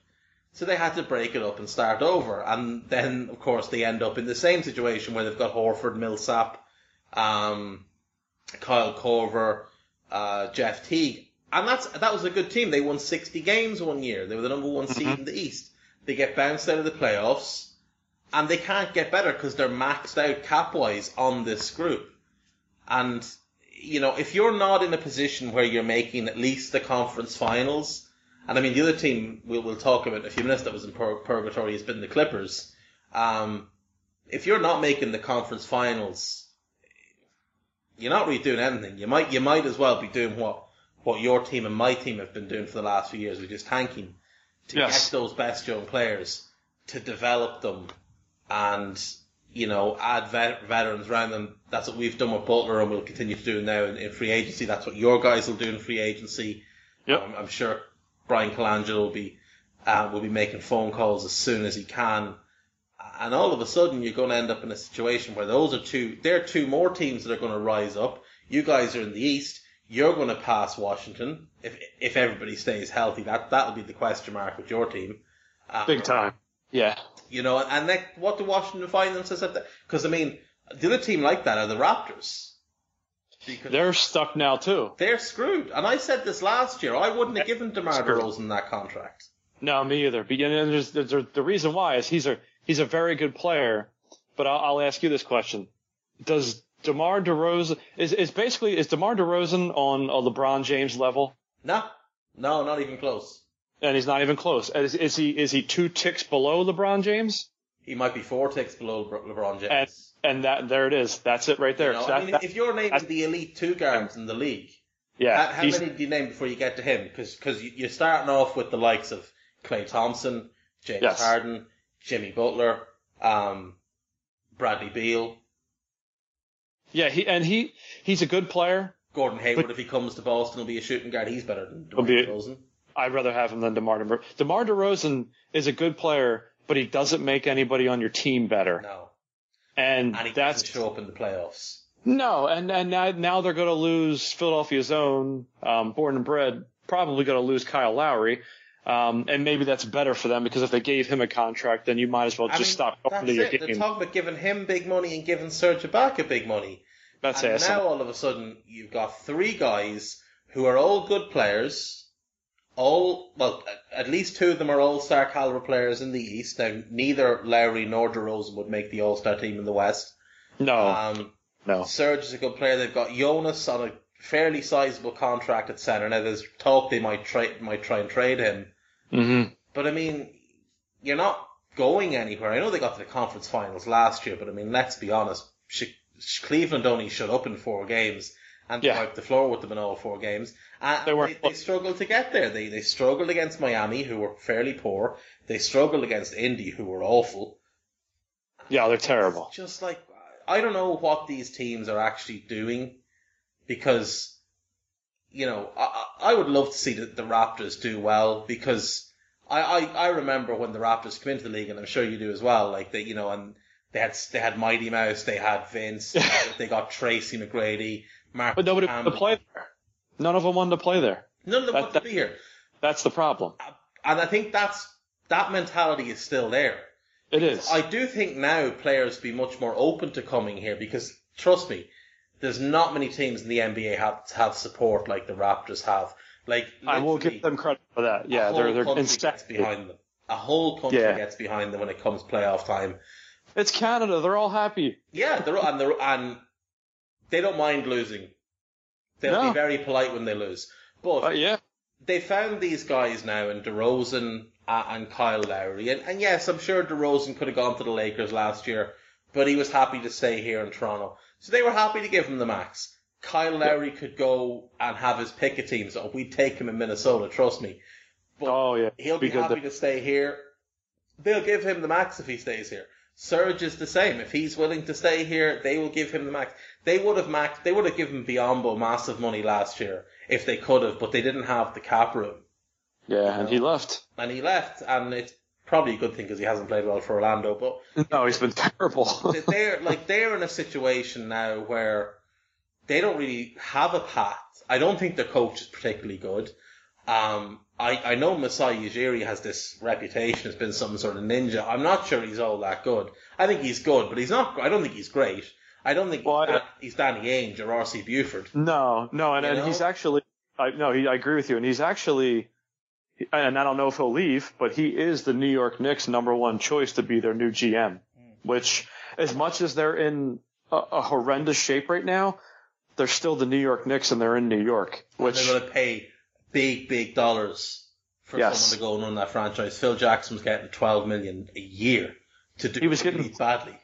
So they had to break it up and start over, and then of course they end up in the same situation where they've got Horford, Millsap, um, Kyle Korver, uh, Jeff Teague, and that's that was a good team. They won 60 games one year. They were the number one seed in the East. They get bounced out of the playoffs, and they can't get better because they're maxed out cap wise on this group. And you know, if you're not in a position where you're making at least the conference finals, and I mean the other team we'll, we'll talk about in a few minutes that was in pur- purgatory has been the Clippers. Um, if you're not making the conference finals, you're not really doing anything. You might you might as well be doing what what your team and my team have been doing for the last few years, which is tanking to Yes. get those best young players, to develop them, and you know add vet- veterans around them. That's what we've done with Butler, and we'll continue to do now in, in free agency. That's what your guys will do in free agency. Yep. Um, I'm sure Bryan Colangelo will be uh, will be making phone calls as soon as he can. And all of a sudden, you're going to end up in a situation where those are two, there are two more teams that are going to rise up. You guys are in the East. You're going to pass Washington if if everybody stays healthy. That that'll be the question mark with your team. Uh, Big time. Yeah. You know, and then what do Washington find themselves at? Because I mean, the other team like that are the Raptors. Because They're stuck now too. they're screwed. And I said this last year. I wouldn't have given DeMar. DeRozan that contract. No, me either. But you know, there's, there's, the reason why is he's a he's a very good player. But I'll, I'll ask you this question: Does DeMar DeRozan is is basically is DeMar DeRozan on a LeBron James level? No, no, not even close. And he's not even close. Is, is he is he two ticks below LeBron James? He might be four ticks below LeBron James. And and that there it is. That's it right there. You know, So I that- mean, that- if you're naming the elite two guards in the league, yeah, how, how many do you name before you get to him? Because you're starting off with the likes of Klay Thompson, James Yes. Harden, Jimmy Butler, um, Bradley Beal, yeah, he and he he's a good player. Gordon Hayward. But- if he comes to Boston, will be a shooting guard. He's better than DeMar DeRozan. I'd rather have him than DeMar DeRozan. DeMar DeRozan is a good player, but he doesn't make anybody on your team better. No, And, and he that's doesn't show up in the playoffs. no, and and now, now they're going to lose Philadelphia's own, um, born and bred, probably going to lose Kyle Lowry. Um, and maybe that's better for them because if they gave him a contract, then you might as well I just mean, stop going that's to your it. They're talking about giving him big money and giving Serge Ibaka big money. That's and now all of a sudden you've got three guys who are all good players. All well, at- least two of them are all-star caliber players in the East. Now neither Lowry nor DeRozan would make the all-star team in the West. no, Um, no. Serge is a good player. They've got Jonas on a fairly sizable contract at center. Now there's talk they might try might try and trade him, hmm but I mean, you're not going anywhere. I know they got to the conference finals last year, but I mean, let's be honest. Sh- Sh- Cleveland only shut up in four games and Yeah. wiped the floor with them in all four games. And They they, weren't- they, struggled to get there. They they struggled against Miami, who were fairly poor. They struggled against Indy, who were awful. Yeah, they're terrible. Just like I don't know what these teams are actually doing, because you know I I would love to see the, the Raptors do well because I, I I remember when the Raptors came into the league, and I'm sure you do as well. Like they you know and they had they had Mighty Mouse, they had Vince, *laughs* they got Tracy McGrady, Mark. But nobody Campbell. to play. None of them wanted to play there. None of them That- want that- to be here. That's the problem. And I think that's, that mentality is still there. It is. I do think now players be much more open to coming here because trust me, there's not many teams in the NBA have have support like the Raptors have. Like I will give them credit for that. Yeah, a they're whole they're country gets behind them. A whole country Yeah. gets behind them when it comes playoff time. It's Canada. They're all happy. Yeah, they're and they're and they don't mind losing. They'll No. be very polite when they lose. But Uh, yeah. they found these guys now in DeRozan uh, and Kyle Lowry. And, and yes, I'm sure DeRozan could have gone to the Lakers last year, but he was happy to stay here in Toronto. So they were happy to give him the max. Kyle Lowry could go and have his pick of teams. So we'd take him in Minnesota, trust me. But Oh yeah. he'll be, happy to stay here. They'll give him the max if he stays here. Serge is the same. If he's willing to stay here, they will give him the max. They would have max. They would have given Biyombo massive money last year if they could have, but they didn't have the cap room, Yeah, and he left. and he left. And it's probably a good thing because he hasn't played well for Orlando. But *laughs* No, he's been terrible. they're like they're in a situation now where they don't really have a path. I don't think their coach is particularly good. Um, I, I know Masai Ujiri has this reputation as being some sort of ninja. I'm not sure he's all that good. I think he's good, but he's not. I don't think he's great. I don't think Well, he's, I- he's Danny Ainge or R.C. Buford. no, no, and, and he's actually. I no, he, I agree with you, and he's actually. And I don't know if he'll leave, but he is the New York Knicks' number one choice to be their new GM. Hmm. Which, as much as they're in a, a horrendous shape right now, they're still the New York Knicks, and they're in New York. Which They're going to pay big, big dollars for Yes. someone to go and run that franchise. Phil Jackson was getting 12 million a year to do He was really getting- badly.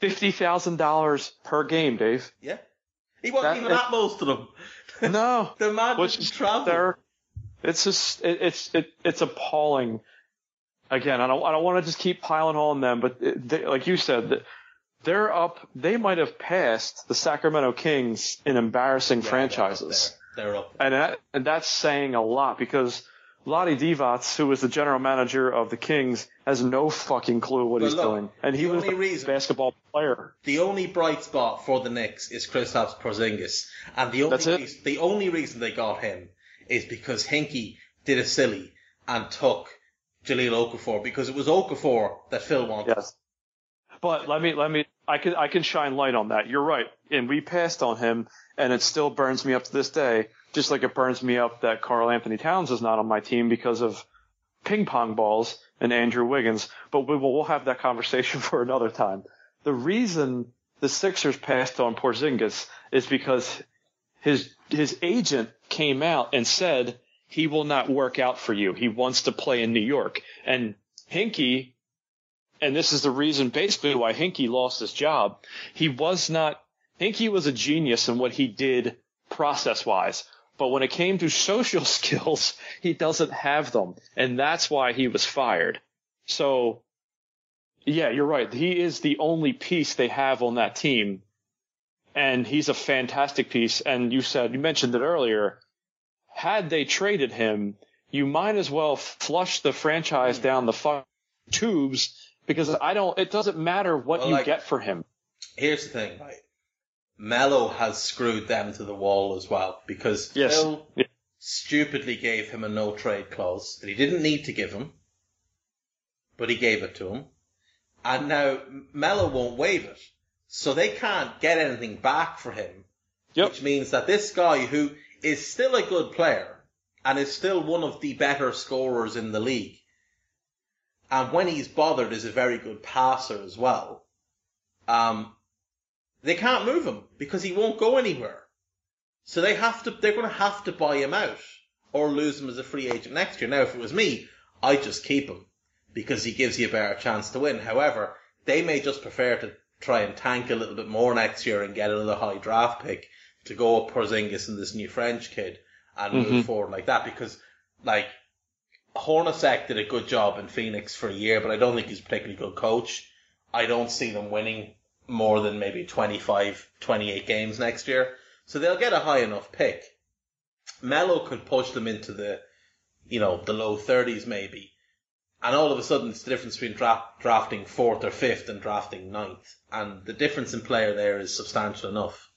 fifty thousand dollars per game, Dave. Yeah. He wasn't That- even at most of them. *laughs* No, *laughs* The man which didn't travel. it's just it, it's it, it's appalling. Again, I don't I don't want to just keep piling on them, but it, they, like you said, they're up. They might have passed the Sacramento Kings in embarrassing Yeah, franchises, They're up and that, and that's saying a lot because Lottie Divac, who was the general manager of the Kings, has no fucking clue what Well, he's look, doing, and he was a reason- basketball player. The only bright spot for the Knicks is Kristaps Porzingis, and the only reason, the only reason they got him is because Hinkie did a silly and took Jahlil Okafor because it was Okafor that Phil wanted. Yes. But let me let me I can I can shine light on that. You're right. And we passed on him and it still burns me up to this day, just like it burns me up that Karl-Anthony Towns is not on my team because of ping pong balls and Andrew Wiggins. But we will we'll have that conversation *laughs* for another time. The reason the Sixers passed on Porzingis is because his his agent came out and said he will not work out for you. He wants to play in New York. And Hinkie and this is the reason basically why Hinkie lost his job. He was not, Hinkie was a genius in what he did process wise, but when it came to *laughs* social skills, he doesn't have them. And that's why he was fired. So, yeah, you're right. He is the only piece they have on that team. And he's a fantastic piece. And you said, you mentioned it earlier. Had they traded him, you might as well flush the franchise hmm. down the fu- tubes because I don't. It doesn't matter what Well, you like- get for him. Here's the thing, right? Melo has screwed them to the wall as well because Yes. Phil Yeah. stupidly gave him a no trade clause that he didn't need to give him, but he gave it to him. And now Melo won't waive it. So they can't get anything back for him. Yep. Which means that this guy who is still a good player and is still one of the better scorers in the league, and when he's bothered is a very good passer as well, um, they can't move him because he won't go anywhere. So they have to, they're going to have to buy him out or lose him as a free agent next year. Now, if it was me, I'd just keep him because he gives you a better chance to win. However, they may just prefer to try and tank a little bit more next year and get another high draft pick to go up Porzingis and this new French kid and move forward like that because, like, Hornacek did a good job in Phoenix for a year, but I don't think he's a particularly good coach. I don't see them winning more than maybe 25, 28 games next year. So they'll get a high enough pick. Melo could push them into the, you know, the low 30s maybe. And all of a sudden it's the difference between dra- drafting fourth or fifth and drafting ninth. And the difference in player there is substantial enough.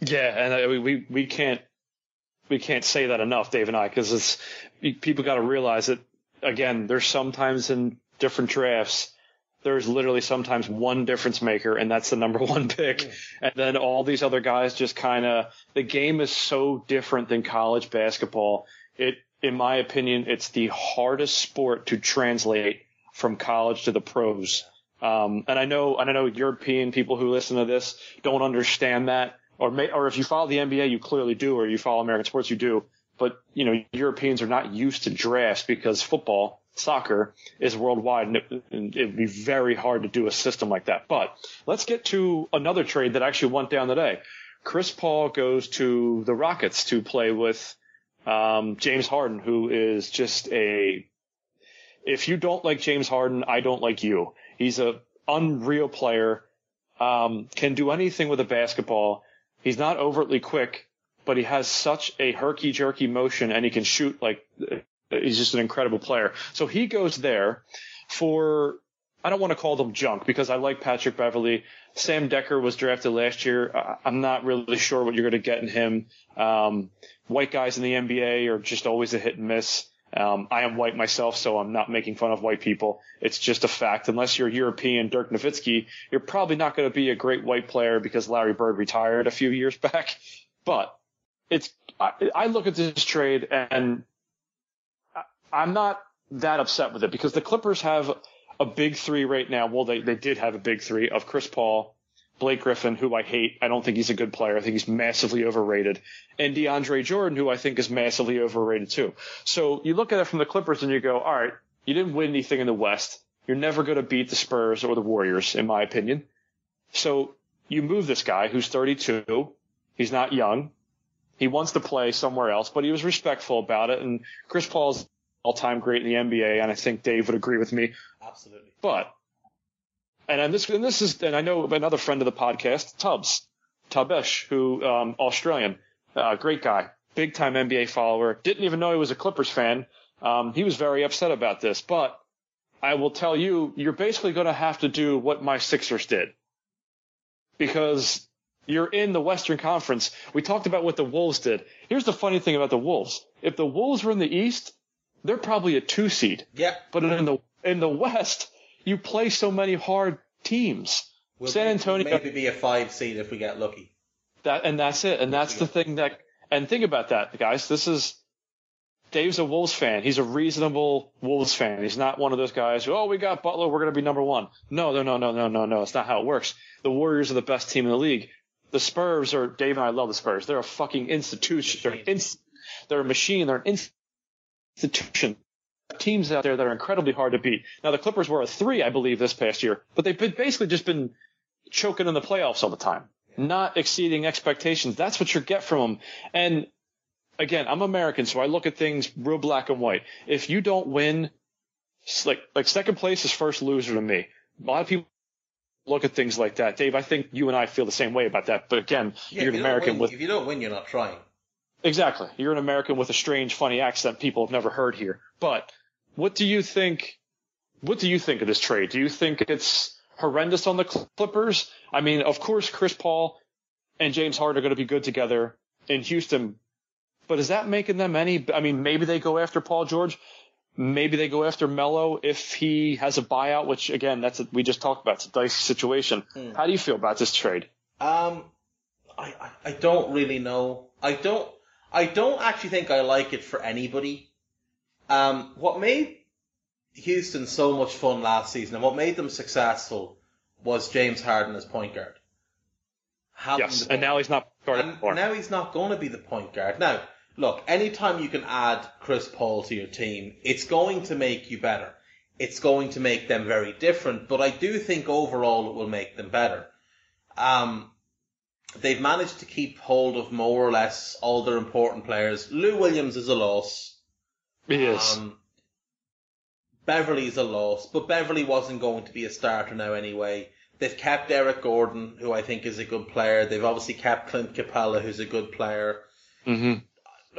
Yeah, and we we can't we can't say that enough, Dave and I, because it's people got to realize that again. There's sometimes in different drafts, there's literally sometimes one difference maker, and that's the number *laughs* one pick. Mm. And then all these other guys just kind of the game is so different than college basketball. It, in my opinion, it's the hardest sport to translate from college to the pros. Um, and I know, and I know European people who listen to this don't understand that or may, or if you follow the NBA, you clearly do, or you follow American sports, you do. But you know, Europeans are not used to drafts because football, soccer is worldwide, and it, it would be very hard to do a system like that. But let's get to another trade that actually went down today. Chris Paul goes to the Rockets to play with um, James Harden, who is just a. If you don't like James Harden, I don't like you. He's a unreal player. Um, can do anything with a basketball He's not overtly quick, but he has such a herky jerky motion and he can shoot like he's just an incredible player. So he goes there for I don't want to call them junk because I like Patrick Beverley. Sam Dekker was drafted last year. I'm not really sure what you're going to get in him. Um, white guys in the NBA are just always a hit and miss. Um, I am white myself, so I'm not making fun of white people. It's just a fact. Unless you're European Dirk Nowitzki, you're probably not going to be a great white player because Larry Bird retired a few years *laughs* back. But it's, I, I look at this trade and I'm not that upset with it because the Clippers have a big three right now. Well, they, they did have a big three of Chris Paul, Blake Griffin, who I hate. I don't think he's a good player. I think he's massively overrated. And DeAndre Jordan, who I think is massively overrated too. So you look at it from the Clippers and you go, all right, you didn't win anything in the West. You're never going to beat the Spurs or the Warriors, in my opinion. So you move this guy who's 32. He's not young. He wants to play somewhere else, but he was respectful about it. And Chris Paul's all-time great in the NBA, and I think Dave would agree with me. Absolutely. But and this and this is and I know another friend of the podcast, Tubbs, Tubesh, who um, Australian, uh, great guy, big time NBA follower. Didn't even know he was a Clippers fan. Um, he was very upset about this, but I will tell you, you're basically going to have to do what my Sixers did because you're in the Western Conference. We talked about what the Wolves did. Here's the funny thing about the Wolves: if the Wolves were in the East, they're probably a two seed. Yeah. But in the in the West, you play so many hard teams. We'll San Antonio maybe be a five seed if we get lucky. That and that's it. And that's the thing that and think about that, guys. This is Dave's a Wolves fan. He's a reasonable Wolves fan. He's not one of those guys who, oh, we got Butler, we're going to be number one. No, no, no, no, no, no, no. It's not how it works. The Warriors are the best team in the league. The Spurs are, Dave and I love the Spurs. They're a fucking institution. They're, in, they're a machine. They're an institution teams out there that are incredibly hard to beat. Now the Clippers were a three, I believe, this past year, but they've been basically just been choking in the playoffs all the time, not exceeding expectations. That's what you get from them. And again, I'm American, so I look at things real black and white. If you don't win, like like second place is first loser to me. A lot of people look at things like that. Dave, I think you and I feel the same way about that. But again, yeah, you're an American win, with if you don't win, you're not trying. Exactly. You're an American with a strange, funny accent people have never heard here. But what do you think? What do you think of this trade? Do you think it's horrendous on the Clippers? I mean, of course, Chris Paul and James Harden are going to be good together in Houston, but is that making them any? I mean, maybe they go after Paul George. Maybe they go after Melo if he has a buyout, which again, that's a, we just talked about. It's a dicey situation. Hmm. How do you feel about this trade? Um, I, I, I don't really know. I don't I don't actually think I like it for anybody. Um, what made Houston so much fun last season and what made them successful was James Harden as point guard. Having yes, and now he's not guard anymore. Now he's not going to be the point guard. Now, look, anytime you can add Chris Paul to your team, it's going to make you better. It's going to make them very different, but I do think overall it will make them better. Um, they've managed to keep hold of more or less all their important players. Lou Williams is a loss. He is. Um, Beverley's a loss, but Beverley wasn't going to be a starter now anyway. They've kept Eric Gordon, who I think is a good player. They've obviously kept Clint Capela, who's a good player. Mm-hmm.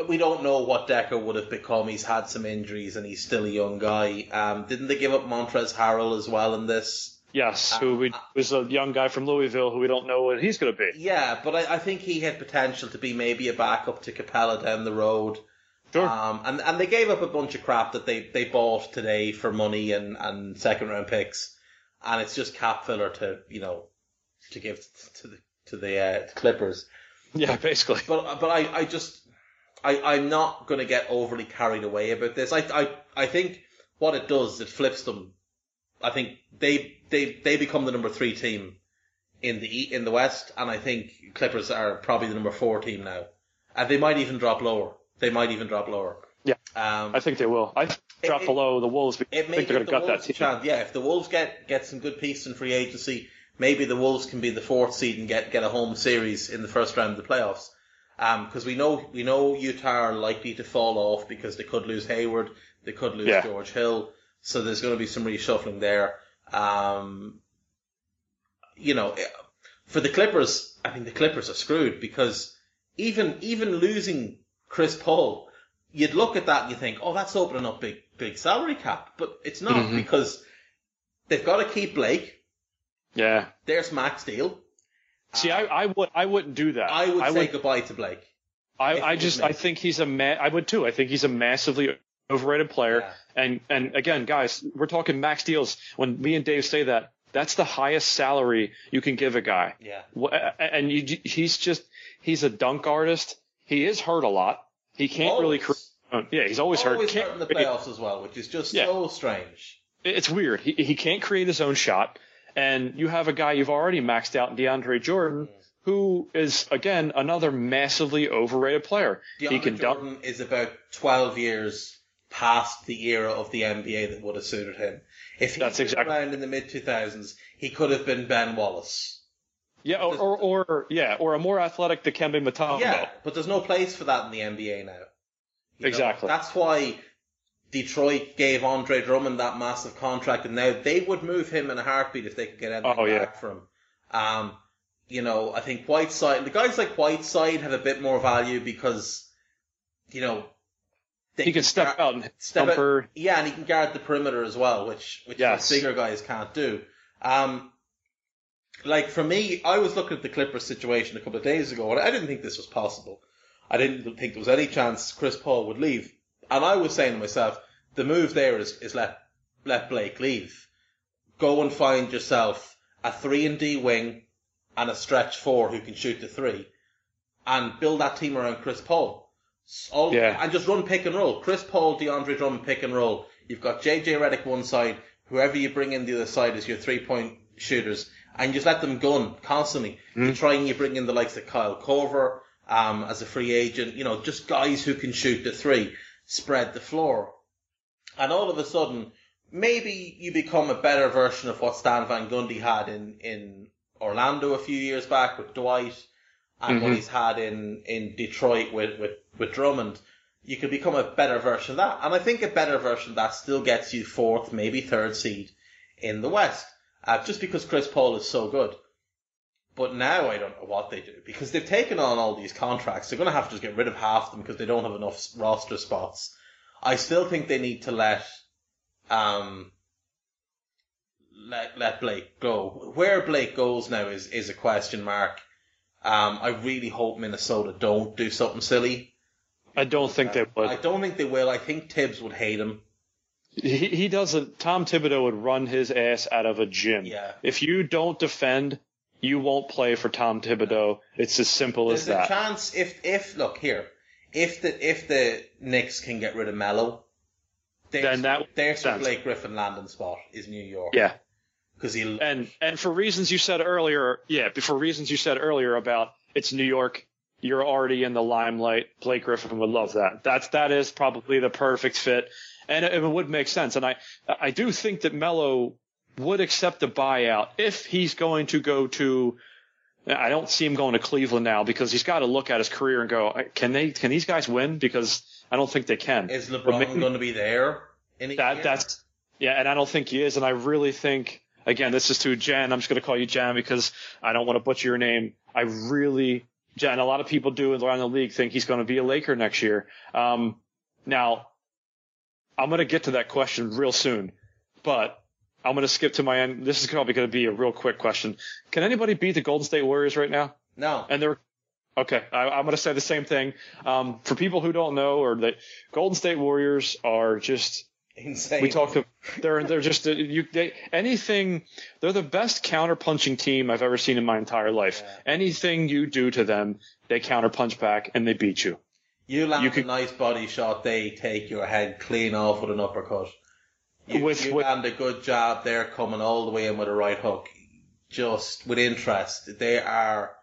We don't know what Dekker would have become. He's had some injuries and he's still a young guy. Um, didn't they give up Montrezl Harrell as well in this? Yes, Uh, who we, was a young guy from Louisville who we don't know what he's going to be. Yeah, but I, I think he had potential to be maybe a backup to Capela down the road. Sure. Um, and, and they gave up a bunch of crap that they, they bought today for money and, and second round picks. And it's just cap filler to, you know, to give to the, to the, uh, Clippers. yeah, basically. But, but I, I just, I, I'm not going to get overly carried away about this. I, I, I think what it does, it flips them. I think they, they, they become the number three team in the, in the West. And I think Clippers are probably the number four team now. And they might even drop lower. They might even drop lower. Yeah. Um, I think they will. I drop it- below the Wolves. I think they're going to the gut that team. chance. Yeah, if the Wolves get get some good pieces in free agency, maybe the Wolves can be the fourth seed and get get a home series in the first round of the playoffs. Because we know we know Utah are likely to fall off because they could lose Hayward, they could lose Yeah. George Hill, so there's going to be some reshuffling there. Um, you know, eh, for the Clippers, I think the Clippers are screwed because even even losing Chris Paul, you'd look at that and you think, oh, that's opening up big big salary cap, but it's not Mhm. because they've got to keep Blake. Yeah. There's Max Deal. See, I, I would I wouldn't do that. I would I say would goodbye to Blake. I, I just. I think he's a ma- I would too. I think he's a massively overrated player. Yeah. And and again, guys, we're talking max deals. When me and Dave say that, that's the highest salary you can give a guy. Yeah. And you, he's just he's a dunk artist. He is hurt a lot. He can't really. Always. Cre- yeah, he's always, hurt. Always hurt. hurt in the playoffs as well, which is just Yeah. so strange. It's weird. He he can't create his own shot. And you have a guy you've already maxed out DeAndre Jordan, mm. who is again another massively overrated player. he DeAndre can dunk. Jordan is about 12 years past the era of the NBA that would have suited him. If he was exactly- around in the mid 2000s, he could have been Ben Wallace. Yeah, or, or, or yeah, or a more athletic Dikembe Mutombo. Yeah, but there's no place for that in the NBA now. You know, Exactly. That's why Detroit gave Andre Drummond that massive contract, and now they would move him in a heartbeat if they could get anything Oh, yeah. back from him. Um, you know, I think Whiteside, the guys like Whiteside have a bit more value because, you know, they He can step guard- out and step out- yeah, and he can guard the perimeter as well, which which Yes. the bigger guys can't do. Um, like for me, I was looking at the Clippers situation a couple of days ago, and I didn't think this was possible. I didn't think there was any chance Chris Paul would leave, and I was saying to myself, the move there is is let let Blake leave, go and find yourself a three and D wing and a stretch four who can shoot the three, and build that team around Chris Paul. All, Yeah. And just run pick and roll. Chris Paul, DeAndre Drummond pick and roll. You've got JJ Redick one side, whoever you bring in the other side is your three point shooters, and you just let them gun constantly. You try and you bring in the likes of Kyle Korver, um, as a free agent, you know, just guys who can shoot the three, spread the floor. And all of a sudden, maybe you become a better version of what Stan Van Gundy had in, in Orlando a few years back with Dwight and what Mhm. he's had in, in Detroit with, with, with Drummond. You could become a better version of that. And I think a better version of that still gets you fourth, maybe third seed in the West. Uh, just because Chris Paul is so good. But now I don't know what they do because they've taken on all these contracts. They're going to have to just get rid of half of them because they don't have enough roster spots. I still think they need to let, um, let, let Blake go. Where Blake goes now is, is a question mark. Um, I really hope Minnesota don't do something silly. I don't think they would. I don't think they will. I think Thibs would hate him. He, he doesn't. Tom Thibodeau would run his ass out of a gym. Yeah. If you don't defend, you won't play for Tom Thibodeau. It's as simple as that. There's a chance if if look here, if the if the Knicks can get rid of Melo, there's, Then that there's sense. Blake Griffin landing spot is New York. Yeah. because he'll And and for reasons you said earlier, yeah, for reasons you said earlier about it's New York, you're already in the limelight. Blake Griffin would love that. That's that is probably the perfect fit, and it, it would make sense. And I I do think that Melo would accept the buyout if he's going to go to. I don't see him going to Cleveland now because he's got to look at his career and go, can they can these guys win? Because I don't think they can. is LeBron maybe- going to be there that year? that's yeah, and I don't think he is, and I really think again this is to Jen. I'm just going to call you Jen because I don't want to butcher your name. I really Jen. A lot of people do around the league think he's going to be a Laker next year. Um, now I'm going to get to that question real soon, but I'm going to skip to my end. This is probably going to be a real quick question. Can anybody beat the Golden State Warriors right now? No. And they're okay. I, I'm going to say the same thing. Um, for people who don't know, or that Golden State Warriors are just Insane. we talked. They're they're just uh, you. They, anything. They're the best counterpunching team I've ever seen in my entire life. Anything you do to them, they counterpunch back and they beat you. You land You could- a nice body shot, they take your head clean off with an uppercut. You, With- you with- a good job they're coming all the way in with a right hook. Just with interest. They are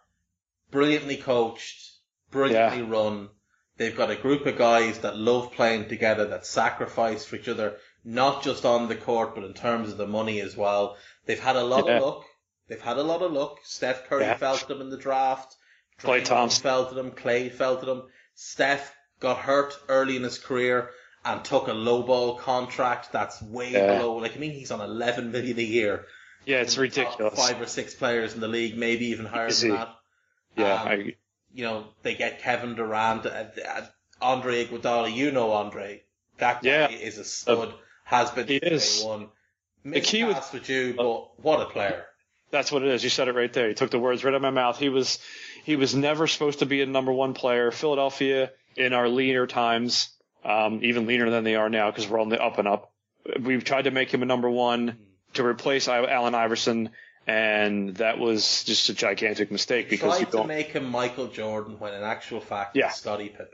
brilliantly coached, brilliantly run. They've got a group of guys that love playing together, that sacrifice for each other, not just on the court, but in terms of the money as well. They've had a lot Yeah. of luck. They've had a lot of luck. Steph Curry Yeah. felt them in the draft. Draymond Thompson. felt them. Klay felt them. Steph got hurt early in his career and took a low ball contract that's way Yeah. below. Like I mean, he's on 11 million a year. Yeah, it's ridiculous. Five or six players in the league, maybe even higher Easy. than that. Yeah, Um, I, You know, they get Kevin Durant, uh, uh, Andre Iguodala. You know Andre. That guy Yeah. is a stud. has been He since is. day one. The key with- with you, but what a player. That's what it is. You said it right there. You took the words right out of my mouth. He was he was never supposed to be a number one player. Philadelphia in our leaner times, um, even leaner than they are now because we're on the up and up. We've tried to make him a number one to replace I- Allen Iverson, and that was just a gigantic mistake because you Tried to don't. make him Michael Jordan when in actual fact Yeah. he's Scottie Pippen.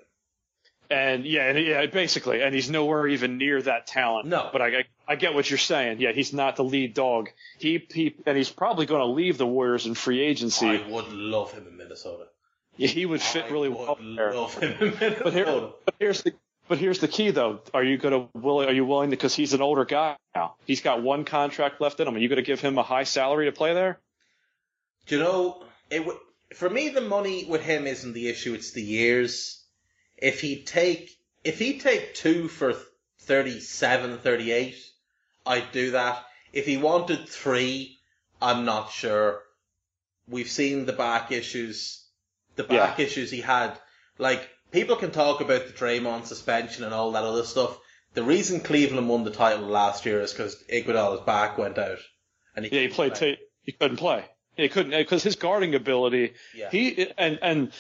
And yeah, and yeah, basically, and he's nowhere even near that talent. No. but I, I, I get what you're saying. Yeah, he's not the lead dog. He, he and he's probably going to leave the Warriors in free agency. I would love him in Minnesota. Yeah, he would fit I really would well there. love him in Minnesota. But, here, but here's the but here's the key though. Are you gonna will are you willing to because he's an older guy now. He's got one contract left in him. Are you gonna give him a high salary to play there? Do you know, it w- for me, the money with him isn't the issue, it's the years. If he'd take, if he'd take two for 37, 38, I'd do that. If he wanted three, I'm not sure. We've seen the back issues, the back issues he had. Like, people can talk about the Draymond suspension and all that other stuff. The reason Cleveland won the title last year is because Iguodala's back went out. And Yeah, he played. T- he couldn't play. He couldn't because his guarding ability. Yeah. He and and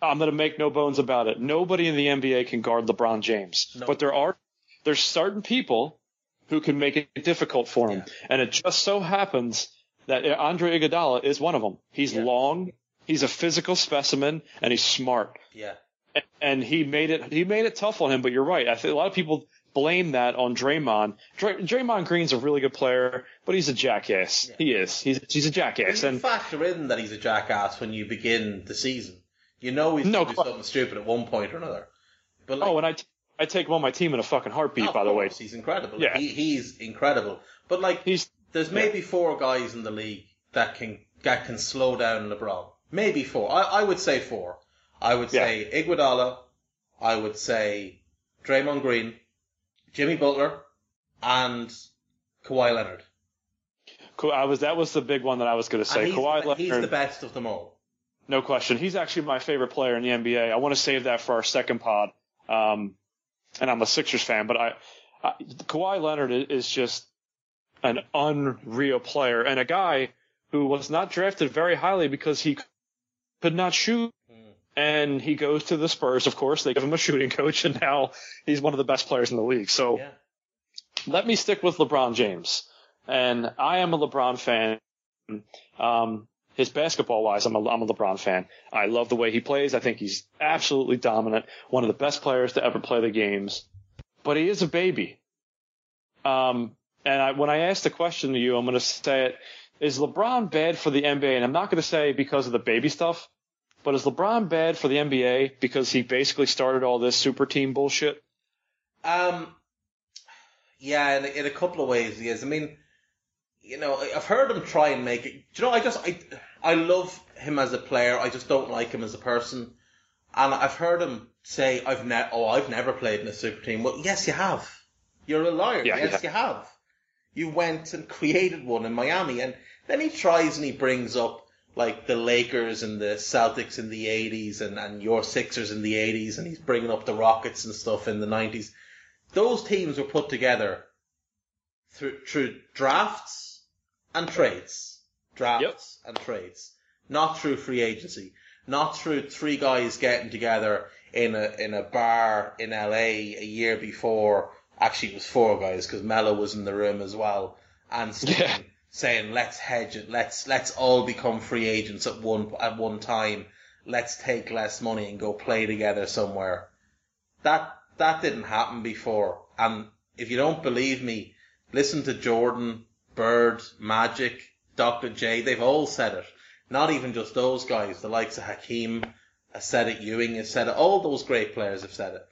I'm gonna make no bones about it. Nobody in the NBA can guard LeBron James, No. but there are there's certain people who can make it difficult for him, and it just so happens that Andre Iguodala is one of them. He's Yeah. long, he's a physical specimen, and he's smart. Yeah. And he made it he made it tough on him. But you're right. I think a lot of people blame that on Draymond. Dray, Draymond Green's a really good player, but he's a jackass. He is. He's he's a jackass. you And factor in that he's a jackass when you begin the season. You know he's No going to do something stupid at one point or another. But like, oh, and I t- I take him on my team in a fucking heartbeat. of by the way, he's incredible. Yeah. He, he's incredible. But like, he's there's maybe four guys in the league that can that can slow down LeBron. Maybe four. I, I would say four. I would Yeah. say Iguodala. I would say Draymond Green, Jimmy Butler, and Kawhi Leonard. cool. I was that was the big one that I was going to say. Kawhi the, he's Leonard, the best of them all. no question. He's actually my favorite player in the NBA. I want to save that for our second pod. Um, and I'm a Sixers fan, but I, I Kawhi Leonard is just an unreal player and a guy who was not drafted very highly because he could not shoot. And he goes to the Spurs, of course. They give him a shooting coach, and now he's one of the best players in the league. So Yeah. let me stick with LeBron James. And I am a LeBron fan. Um, his basketball wise, I'm a, I'm a LeBron fan. I love the way he plays. I think he's absolutely dominant. One of the best players to ever play the games. But he is a baby. Um, and I, when I ask the question to you, I'm going to say it, is LeBron bad for the NBA? And I'm not going to say because of the baby stuff, but is LeBron bad for the NBA because he basically started all this super team bullshit? Um, yeah, in, in a couple of ways, he is. I mean, you know, I've heard him try and make it. Do you know? I just I I love him as a player. I just don't like him as a person. And I've heard him say, "I've ne- oh, I've never played in a super team." Well, yes, you have. You're a liar. Yeah, yes, yeah. you have. You went and created one in Miami, and then he tries and he brings up like the Lakers and the Celtics in the 80s and, and your Sixers in the 80s, and he's bringing up the Rockets and stuff in the 90s those teams were put together through through drafts and trades, drafts and trades, not through free agency, not through three guys getting together in a in a bar in LA a year before. Actually, it was four guys because Melo was in the room as well, and Yeah. Saying let's hedge it, let's let's all become free agents at one at one time. Let's take less money and go play together somewhere. That that didn't happen before. And if you don't believe me, listen to Jordan, Bird, Magic, Dr. J. They've all said it. Not even just those guys. The likes of Hakeem has said it. Ewing has said it. All those great players have said it.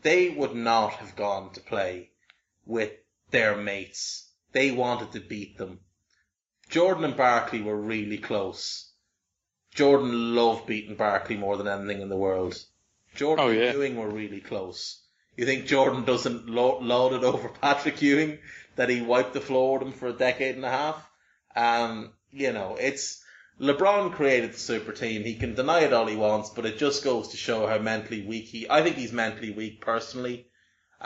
They would not have gone to play with their mates. They wanted to beat them. Jordan and Barkley were really close. Jordan loved beating Barkley more than anything in the world. Jordan Oh, yeah. and Ewing were really close. You think Jordan doesn't lo- laud it over *laughs* Patrick Ewing that he wiped the floor with him for a decade and a half? Um, you know, it's LeBron created the super team. He can deny it all he wants, but it just goes to show how mentally weak he. I think he's mentally weak personally.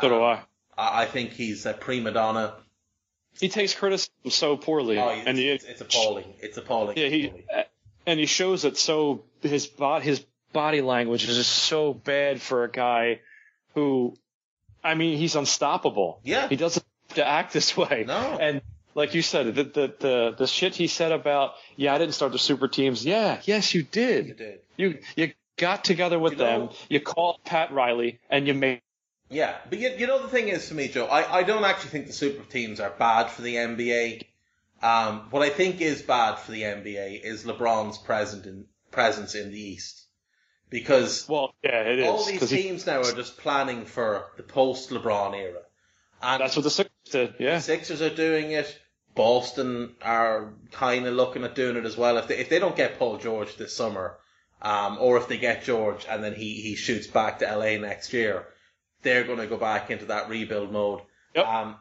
So do I. I I think he's a prima donna. He takes criticism so poorly, Oh, it's, and he, it's, it's appalling. It's appalling. yeah, he and he shows it so his body his body language is just so bad for a guy who, I mean, he's unstoppable. Yeah. he doesn't have to act this way. No. and like you said, the the the, the shit he said about yeah, I didn't start the super teams. Yeah, yes, you did. You did. You you got together with You know- them. You called Pat Riley, and you made. Yeah, but you, you know the thing is for me, Joe, I, I don't actually think the super teams are bad for the NBA. Um, what I think is bad for the NBA is LeBron's present in, presence in the East. Because Well, yeah, it is. all these 'cause he- teams now are just planning for the post LeBron era. And that's what the Sixers did. Yeah. the Sixers are doing it. Boston are kind of looking at doing it as well. If they, if they don't get Paul George this summer, um, or if they get George and then he, he shoots back to LA next year, they're going to go back into that rebuild mode. Yep. Um,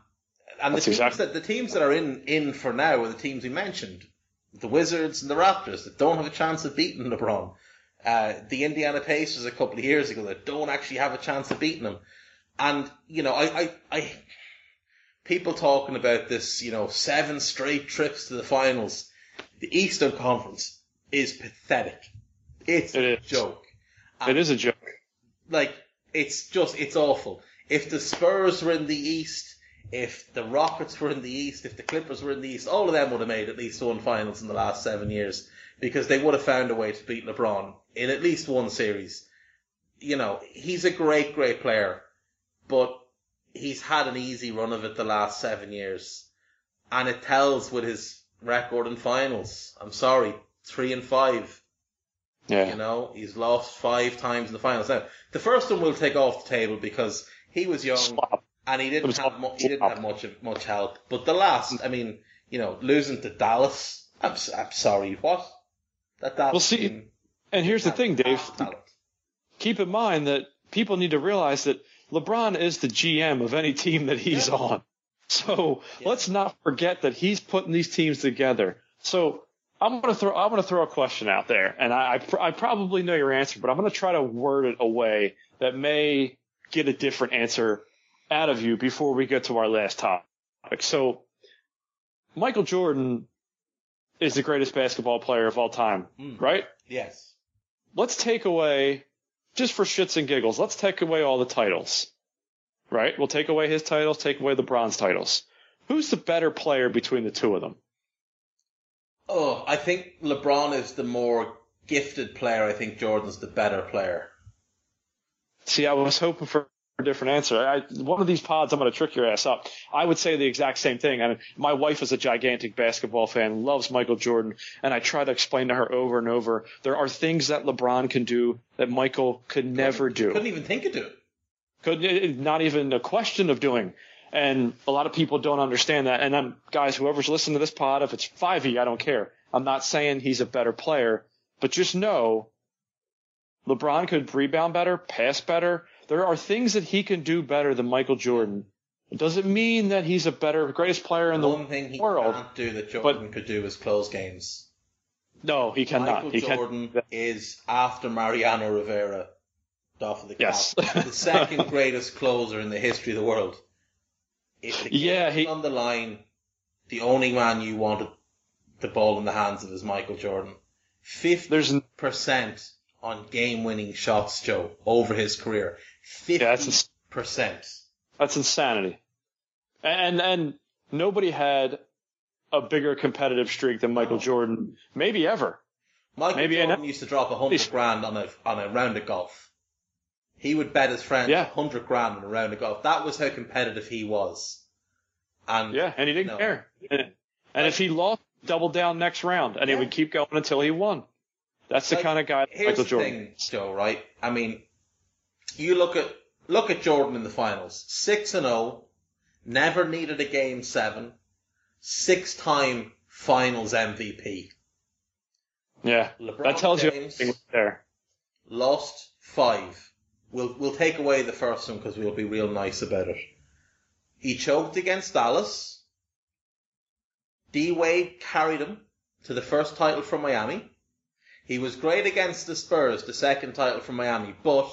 and the teams exactly- that the teams that are in in for now are the teams we mentioned, the Wizards and the Raptors that don't have a chance of beating LeBron. Uh, the Indiana Pacers a couple of years ago that don't actually have a chance of beating him. And you know, I, I, I people talking about this, you know, seven straight trips to the finals. The Eastern Conference is pathetic. It's It a is. joke. It is a joke. Like, it's just, it's awful. If the Spurs were in the East, if the Rockets were in the East, if the Clippers were in the East, all of them would have made at least one finals in the last seven years because they would have found a way to beat LeBron in at least one series. You know, he's a great, great player, but he's had an easy run of it the last seven years. And it tells with his record in finals. I'm sorry, three and five. Yeah. You know, he's lost five times in the finals. Now, the first one we'll take off the table because he was young Slop. and he didn't have mu- he didn't have much of, much help. But the last, I mean, you know, losing to Dallas. I'm s- I'm sorry, what? That Dallas Well, see, team And here's the thing, Dave. talent. Keep in mind that people need to realize that LeBron is the GM of any team that he's Yeah. on. So Yeah. let's not forget that he's putting these teams together. So I'm gonna throw I'm gonna throw a question out there, and I I, pr- I probably know your answer, but I'm gonna try to word it a way that may get a different answer out of you before we get to our last topic. So Michael Jordan is the greatest basketball player of all time, Mm. right? Yes. let's take away, just for shits and giggles, let's take away all the titles. Right? We'll take away his titles, take away the bronze titles. Who's the better player between the two of them? Oh, I think LeBron is the more gifted player. I think Jordan's the better player. See, I was hoping for a different answer. I, one of these pods, I'm going to trick your ass up. I would say the exact same thing. I mean, my wife is a gigantic basketball fan, loves Michael Jordan, and I try to explain to her over and over there are things that LeBron can do that Michael could never do. Couldn't even think of doing. Could it- not even a question of doing. And a lot of people don't understand that. And I'm, guys, whoever's listening to this pod, if it's 5e, I don't care. I'm not saying he's a better player, but just know LeBron could rebound better, pass better. There are things that he can do better than Michael Jordan. It doesn't mean that he's a better, greatest player in the world? One thing he world. can't do that Jordan could do is close games. No, he cannot. Michael he can Jordan is after Mariano Rivera, off of the cap, Yes. the second *laughs* greatest closer in the history of the world. If the Yeah, he- on the line, the only man you wanted the ball in the hands of is Michael Jordan. Fifty percent on game-winning shots, Joe, over his career. Fifty Yeah, that's percent. That's insanity. And and nobody had a bigger competitive streak than Michael Jordan, maybe ever. Michael Maybe Jordan used to drop a hundred grand on a on a round of golf. He would bet his friends Yeah. hundred grand on a round of golf. That was how competitive he was. And Yeah, and he didn't No. care. And, *laughs* and if he lost, double down next round, and Yeah. he would keep going until he won. That's the Like, kind of guy Michael the Jordan. thing, Joe. Right? I mean, you look at look at Jordan in the finals. Six and zero, never needed a game seven, six time Finals MVP. Yeah, LeBron that tells you James- everything there. Lost five. We'll we'll take away the first one because we'll be real nice about it. He choked against Dallas. D Wade carried him to the first title from Miami. He was great against the Spurs, the second title from Miami, but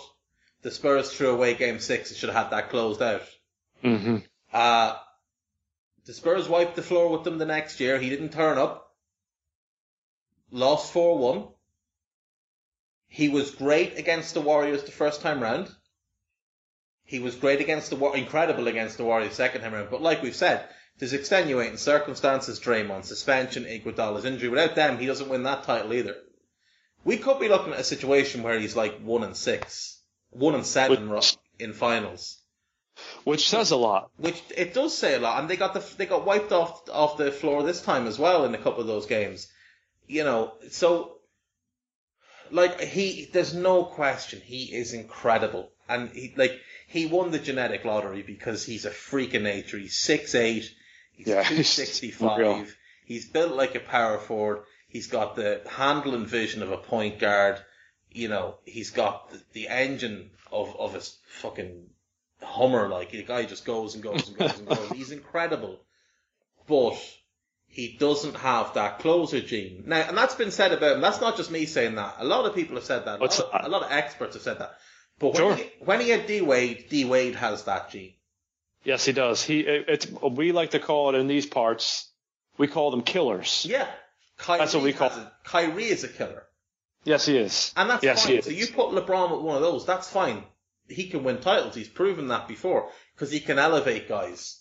the Spurs threw away Game Six and should have had that closed out. hmm Uh, the Spurs wiped the floor with them the next year. He didn't turn up. Lost 4-1. He was great against the Warriors the first time round. He was great against the War- incredible against the Warriors second time round. But like we've said, there's extenuating circumstances. Draymond suspension, Iguodala's injury. Without them, he doesn't win that title either. We could be looking at a situation where he's like one and six, one and seven Which- in finals Which says a lot. which it does say a lot, and they got the they got wiped off off the floor this time as well in a couple of those games. You know, so like he, there's no question he is incredible, and he like he won the genetic lottery because he's a freak of nature. He's six eight, he's Yeah, two he's sixty five. He's built like a power forward. He's got the handle and vision of a point guard. You know, he's got the, the engine of of a fucking Hummer. Like the guy just goes and goes and goes and goes. *laughs* He's incredible, but he doesn't have that closer gene. Now, and that's been said about him. That's not just me saying that. A lot of people have said that. A, lot of, a lot of experts have said that. But when, Sure. he, when he had D Wade, D Wade has that gene. Yes, he does. He it, it's we like to call it in these parts. We call them killers. Yeah. Kyrie That's what we call- a- Kyrie is a killer. Yes, he is. And that's yes, fine. he is. So you put LeBron with one of those, that's fine. He can win titles. He's proven that before because he can elevate guys.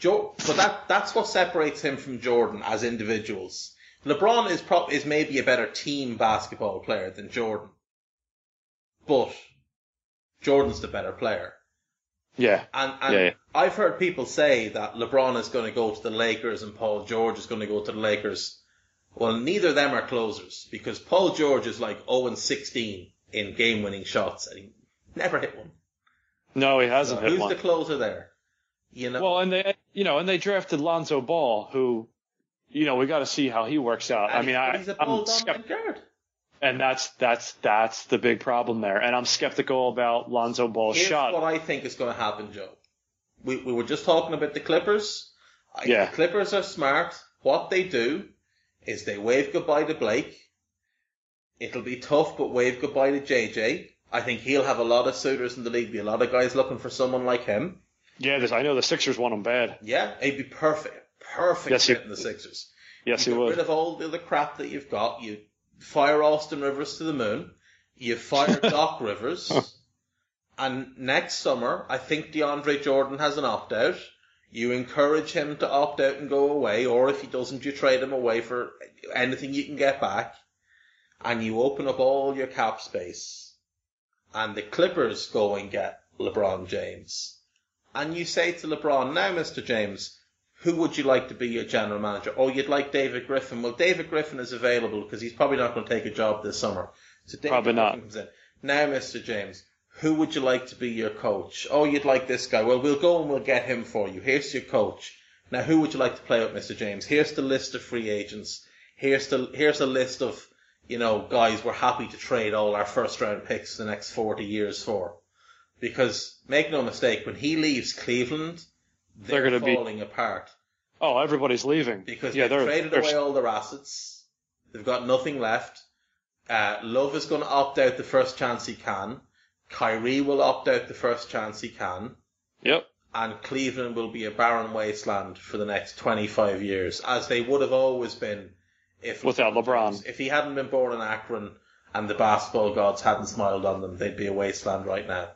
Jo- but that that's what separates him from Jordan as individuals. LeBron is prob- is maybe a better team basketball player than Jordan, but Jordan's the better player. yeah, And, and Yeah, yeah. I've heard people say that LeBron is going to go to the Lakers and Paul George is going to go to the Lakers. Well, neither of them are closers because Paul George is like 0 and 16 in game winning shots and he never hit one. no, he hasn't hit who's one. the closer there? You know, Well, and they, you know, and they drafted Lonzo Ball, who, you know, we got to see how he works out. I mean, I, he's a I'm ball dominant guard. and that's that's that's the big problem there. And I'm skeptical about Lonzo Ball's shot. Here's shot. what I think is going to happen, Joe. We, we were just talking about the Clippers. I- Yeah. The Clippers are smart. What they do is they wave goodbye to Blake. It'll be tough, but wave goodbye to JJ. I think he'll have a lot of suitors in the league. Be a lot of guys looking for someone like him. Yeah, this, I know the Sixers want him bad. Yeah, he'd be perfect. Perfect Yes, he fit in the Sixers. Yes, you he get would. rid of all the other crap that you've got. You fire Austin Rivers to the moon. You fire *laughs* Doc Rivers. And next summer, I think DeAndre Jordan has an opt out. You encourage him to opt out and go away, or if he doesn't, you trade him away for anything you can get back. And you open up all your cap space. And the Clippers go and get LeBron James. And you say to LeBron, now Mr. James, who would you like to be your general manager? Oh, you'd like David Griffin. Well, David Griffin is available because he's probably not going to take a job this summer. So David Probably not. Griffin comes in. Now, Mr. James, who would you like to be your coach? Oh, you'd like this guy. Well, we'll go and we'll get him for you. Here's your coach. Now, who would you like to play with, Mr. James? Here's the list of free agents. Here's the here's a list of you know guys we're happy to trade all our first round picks the next forty years for. Because make no mistake, when he leaves Cleveland, they're, They're gonna be- falling apart Oh, everybody's leaving because yeah, they've traded they're away all their assets. They've got nothing left. Uh, Love is going to opt out the first chance he can. Kyrie will opt out the first chance he can. Yep. and Cleveland will be a barren wasteland for the next 25 years, as they would have always been if Without LeBron. If he hadn't been born in Akron and the basketball gods hadn't smiled on them, they'd be a wasteland right now.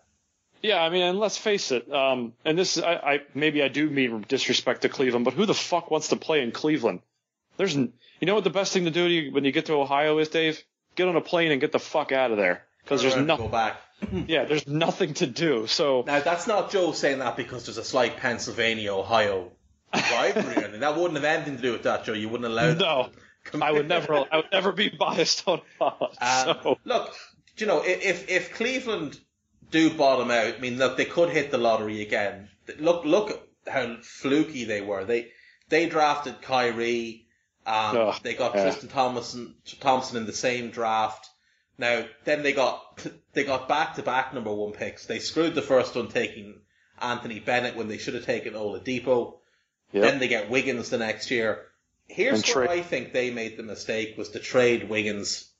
Yeah, I mean, and let's face it. Um, and this, I, I maybe I do mean disrespect to Cleveland, but who the fuck wants to play in Cleveland? There's, you know what the best thing to do to you when you get to Ohio is, Dave? Get on a plane and get the fuck out of there because there's nothing. Go back. *laughs* Yeah, there's nothing to do. So Now that's not Joe saying that because there's a slight Pennsylvania Ohio rivalry. and *laughs* that wouldn't have anything to do with that, Joe. You wouldn't allow no, I would never, I would never be biased on that. *laughs* Um, so Look, you know, if if Cleveland do bottom out, I mean, look, they could hit the lottery again. Look, look how fluky they were. They they drafted Kyrie. Um, Ugh, they got yeah. Tristan Thompson Thompson in the same draft. Now, then they got they got back to back number one picks. They screwed the first one taking Anthony Bennett when they should have taken Oladipo. Yep. Then they get Wiggins the next year. Here's And where trade- I think they made the mistake was to trade Wiggins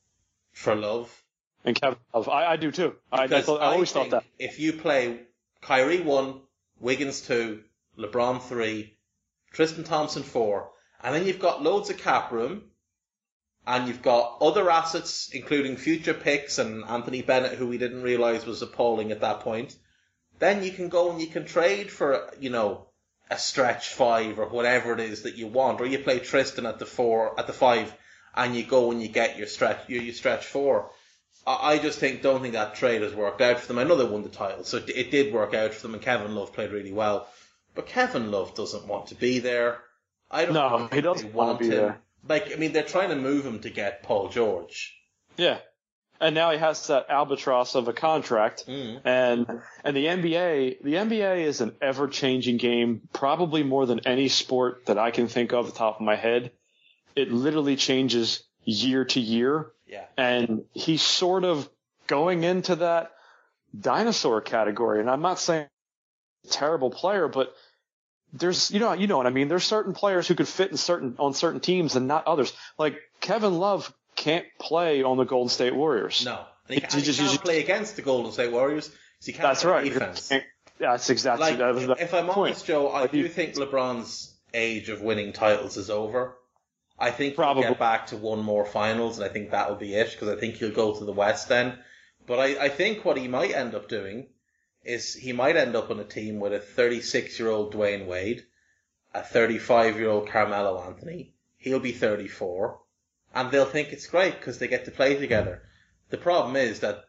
for Love. And Kevin, Love, I, I do too. I, I, thought, I always thought that. If you play Kyrie one, Wiggins two, LeBron three, Tristan Thompson four, and then you've got loads of cap room, and you've got other assets, including future picks and Anthony Bennett, who we didn't realize was appalling at that point. Then you can go and you can trade for, you know, a stretch five or whatever it is that you want, or you play Tristan at the four, at the five, and you go and you get your stretch, your, your stretch four. I just think don't think that trade has worked out for them. I know they won the title, so it, it did work out for them, and Kevin Love played really well. But Kevin Love doesn't want to be there. I don't No, think he doesn't wanna be him. there. Like, I mean, they're trying to move him to get Paul George. Yeah. And now he has that albatross of a contract. Mm. And and the NBA, the NBA is an ever changing game, probably more than any sport that I can think of the top of my head. It literally changes year to year. Yeah. And he's sort of going into that dinosaur category. And I'm not saying a terrible player, but there's you know you know what I mean. There's certain players who could fit in certain on certain teams and not others. Like Kevin Love can't play on the Golden State Warriors. No. And he, He can't- he just- can't play against the Golden State Warriors he can't That's right. defense. That's exactly Like, that the if I'm point. honest, Joe, I Like, do you- think LeBron's age of winning titles is over. I think Probably. he'll get back to one more finals, and I think that'll be it, because I think he'll go to the West then. But I, I think what he might end up doing is he might end up on a team with a 36 year old Dwyane Wade, a 35 year old Carmelo Anthony. He'll be 34, and they'll think it's great because they get to play together. The problem is that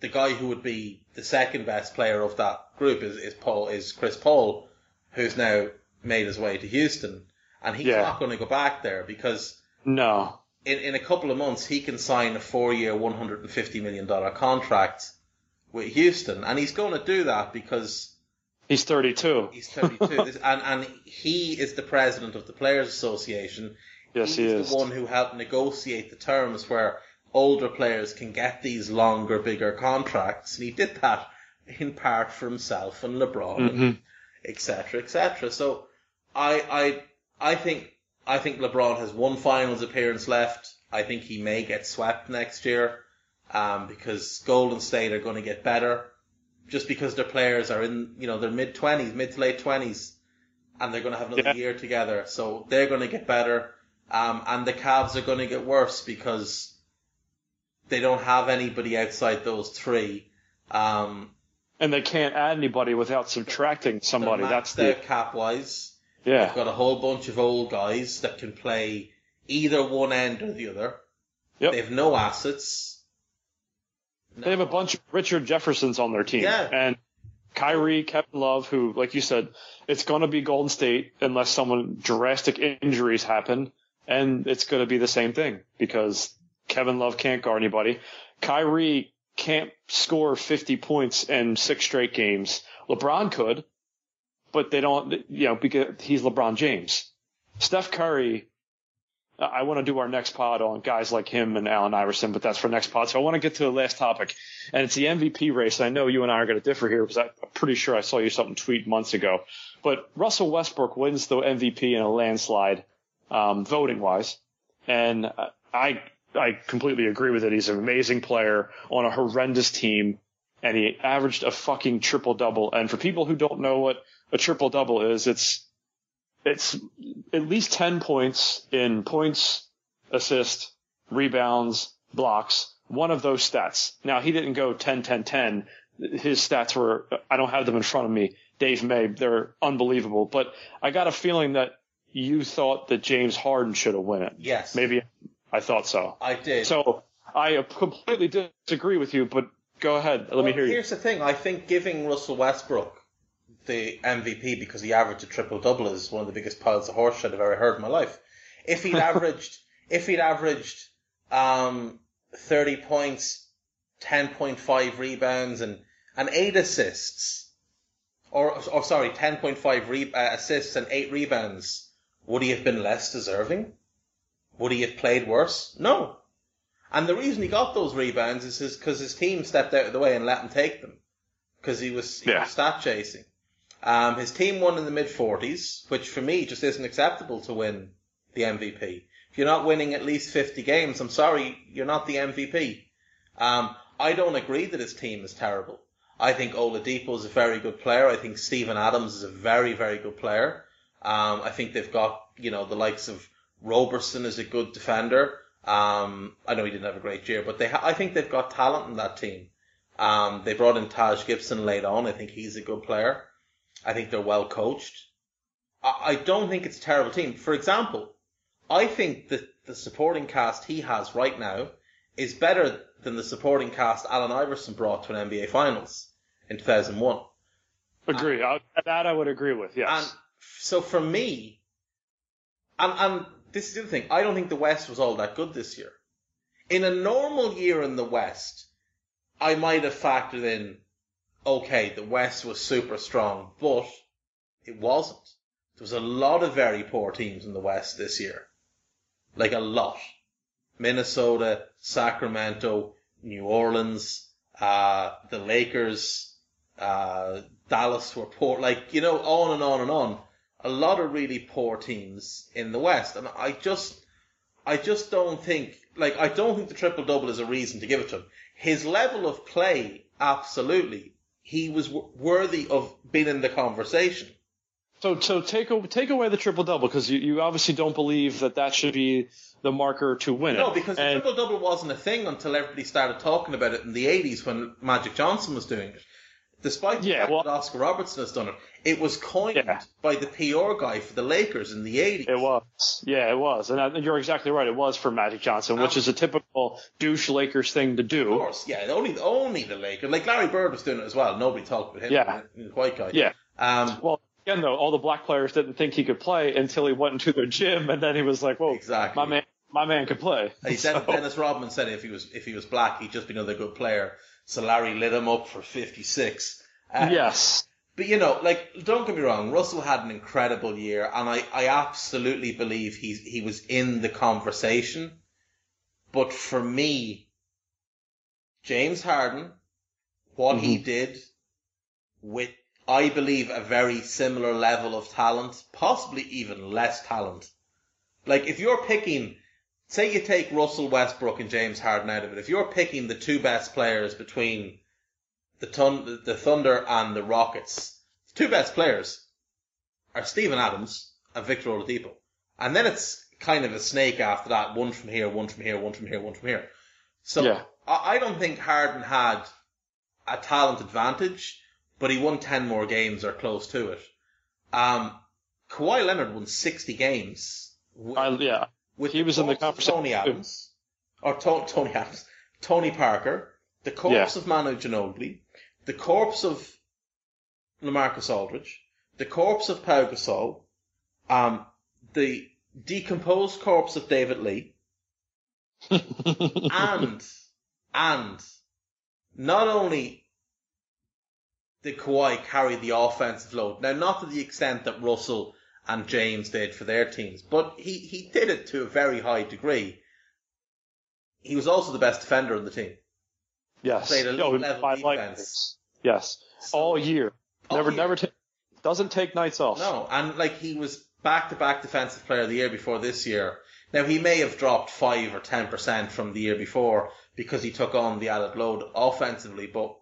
the guy who would be the second best player of that group is, is Paul is Chris Paul, who's now made his way to Houston, and he's Yeah. not going to go back there because no. in, in a couple of months he can sign a four year, one hundred and fifty million dollar contract with Houston, and he's going to do that because He's 32. *laughs* he's thirty two, and and he is the president of the Players Association. Yes, he He's is. the one who helped negotiate the terms where older players can get these longer, bigger contracts, and he did that in part for himself and LeBron, mm-hmm. etc., etc. So, I, I, I think, I think LeBron has one finals appearance left. I think he may get swept next year, um, because Golden State are going to get better, just because their players are in, you know, their mid twenties, mid to late twenties, and they're going to have another Yeah. year together. So they're going to get better. Um, and the Cavs are going to get worse because they don't have anybody outside those three. Um, And they can't add anybody without subtracting somebody. That's the cap wise. Yeah. They've got a whole bunch of old guys that can play either one end or the other. Yep. They have no assets. They have a bunch of Richard Jeffersons on their team. Yeah. And Kyrie, Kevin Love, who, like you said, it's going to be Golden State unless someone drastic injuries happen. And it's going to be the same thing because Kevin Love can't guard anybody. Kyrie can't score 50 points in six straight games. LeBron could, but they don't, you know, because he's LeBron James. Steph Curry, I- want to do our next pod on guys like him and Allen Iverson, but that's for next pod. So I want to get to the last topic, and it's the MVP race. I know you and I are going to differ here because I'm pretty sure I saw you something tweet months ago. But Russell Westbrook wins the MVP in a landslide, um, voting wise, and I I completely agree with it. He's an amazing player on a horrendous team, and he averaged a fucking triple double. And for people who don't know what a triple double is, it's it's at least ten points in points, assist, rebounds, blocks. One of those stats. Now he didn't go 10, 10, 10. His stats were I don't have them in front of me. Dave May, they're unbelievable. But I got a feeling that you thought that James Harden should have won it. Yes. Maybe I thought so. I did. So I completely disagree with you, but go ahead. Let well, me hear you. Here's the thing. I think giving Russell Westbrook the MVP because he averaged a triple double is one of the biggest piles of horseshit I've ever heard in my life. If he'd *laughs* averaged, if he'd averaged, um, 30 points, 10.5 rebounds and, and 8 assists, or, or sorry, 10.5 re- uh, assists and 8 rebounds, would he have been less deserving? Would he have played worse? No. And the reason he got those rebounds is because his, team stepped out of the way and let him take them. Because he was, he Yeah. was stat chasing. Um, his team won in the mid 40s, which for me just isn't acceptable to win the MVP. If you're not winning at least 50 games, I'm sorry, you're not the MVP. Um, I don't agree that his team is terrible. I think Oladipo is a very good player. I think Steven Adams is a very, very good player. Um, I think they've got, you know, the likes of Roberson is a good defender. Um, I know he didn't have a great year, but they, ha- I think they've got talent in that team. Um, they brought in Taj Gibson late on. I think he's a good player. I think they're well coached. I, I don't think it's a terrible team. For example, I think that the supporting cast he has right now is better than the supporting cast Allen Iverson brought to an NBA Finals in 2001. Agree. I, that I would agree with. Yes. And so for me, and, and this is the other thing, I don't think the West was all that good this year. In a normal year in the West, I might have factored in, okay, the West was super strong, but it wasn't. There was a lot of very poor teams in the West this year. Like a lot. Minnesota, Sacramento, New Orleans, uh, the Lakers, uh, Dallas were poor, like, you know, on and on and on. A lot of really poor teams in the West. And I just, I just don't think, like, I don't think the triple double is a reason to give it to him. His level of play, absolutely. He was w- worthy of being in the conversation. So, so take a, take away the triple double because you, you obviously don't believe that that should be the marker to win it. No, because the triple double wasn't a thing until everybody started talking about it in the 80s when Magic Johnson was doing it. Despite the Yeah, fact well- that Oscar Robertson has done it, it was coined Yeah. by the PR guy for the Lakers in the 80s. It was. Yeah, it was. And I, you're exactly right. It was for Magic Johnson, which is a typical douche Lakers thing to do. Of course, yeah, only only the Lakers. Like Larry Bird was doing it as well. Nobody talked about him. Yeah. He was a white guy. Yeah. Um, Well, again, though, all the black players didn't think he could play until he went into their gym, and then he was like, "Whoa, Exactly. my man, my man could play." he said *laughs* So- Dennis Rodman said if he was if he was black, he'd just be another good player. So Larry lit him up for 56. Uh, yes. But you know, like, don't get me wrong, Russell had an incredible year, and I, I absolutely believe he's, he was in the conversation. But for me, James Harden, what he did with, I believe, a very similar level of talent, possibly even less talent. Like, if you're picking, say you take Russell Westbrook and James Harden out of it, if you're picking the two best players between the, Thun- the Thunder and the Rockets, the two best players are Steven Adams and Victor Oladipo. And then it's kind of a snake after that, one from here, one from here, one from here, one from here. So Yeah. I, I don't think Harden had a talent advantage, but he won 10 more games or close to it. Um, Kawhi Leonard won 60 games. I, yeah. With he was in the conversation, Tony. Adams, or to- Tony Adams, Tony Parker, the corpse of Manu Ginobili, the corpse of LaMarcus Aldridge, the corpse of Pau Gasol, um, the decomposed corpse of David Lee, *laughs* and and not only did Kawhi carry the offensive load, now not to the extent that Russell and James did for their teams, but he, he did it to a very high degree. He was also the best defender on the team. yes. Played Yo, level like defense. this. Yes. So- All year. All never, year. never. ta- doesn't take nights off. No, and like he was back to back defensive player of the year before this year. Now he may have dropped five or ten percent from the year before because he took on the added load offensively, but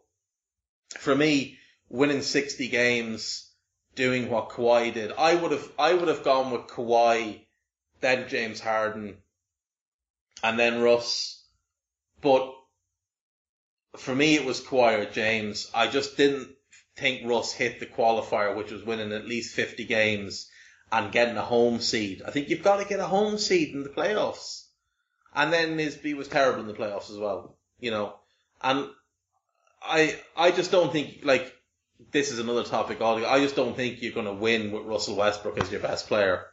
for me, winning 60 games, doing what Kawhi did, I would have, I would have gone with Kawhi, then James Harden, and then Russ. But for me, it was Kawhi or James. I just didn't think Russ hit the qualifier, which was winning at least 50 games and getting a home seed. I think you've got to get a home seed in the playoffs. And then Nisby was terrible in the playoffs as well, you know. And I, I just don't think, like, this is another topic altogether. I just don't think you're going to win with Russell Westbrook as your best player.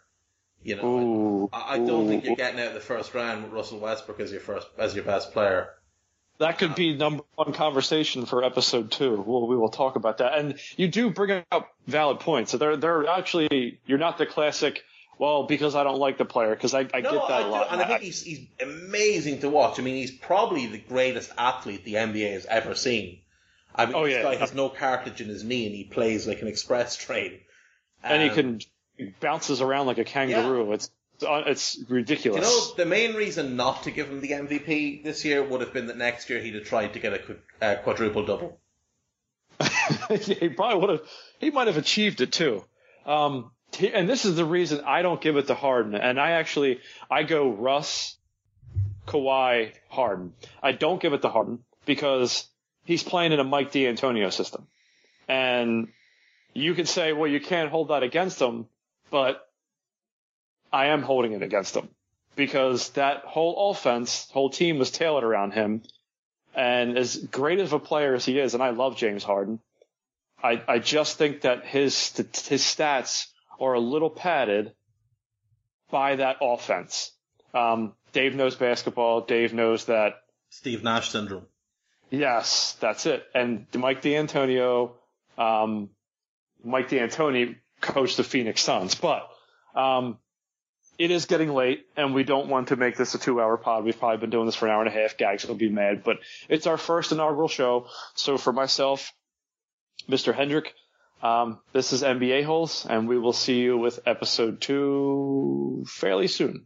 You know, Ooh, I, I don't ooh, think you're getting out of the first round with Russell Westbrook as your first, as your best player. That could be number one conversation for episode two. We'll, we will talk about that. And you do bring up valid points. So they're, they're actually, you're not the classic, well, because I don't like the player, because I, I No, get that I a do, lot. and I think he's he's amazing to watch. I mean, he's probably the greatest athlete the NBA has ever seen. I mean, Oh, this yeah. guy has no cartilage in his knee, and he plays like an express train. and he Um, can, he bounces around like a kangaroo. It's, it's ridiculous. You know, the main reason not to give him the MVP this year would have been that next year he'd have tried to get a qu- uh, quadruple double. yeah, *laughs* he probably would have. He might have achieved it too. Um, he- and this is the reason I don't give it to Harden. And I actually I go Russ, Kawhi, Harden. I don't give it to Harden because he's playing in a Mike D'Antonio system, and you can say, well, you can't hold that against him, but I am holding it against him because that whole offense, whole team was tailored around him. And as great of a player as he is, and I love James Harden, I, I just think that his his stats are a little padded by that offense. Um, Dave knows basketball. Dave knows that. Steve Nash syndrome. Yes, that's it. And Mike D'Antonio, um, Mike D'Antoni coached the Phoenix Suns, but um, it is getting late, and we don't want to make this a two-hour pod. We've probably been doing this for an hour and a half. Gags will be mad, but it's our first inaugural show. So for myself, Mr. Hendrick, um, this is NBA Holes, and we will see you with episode two fairly soon.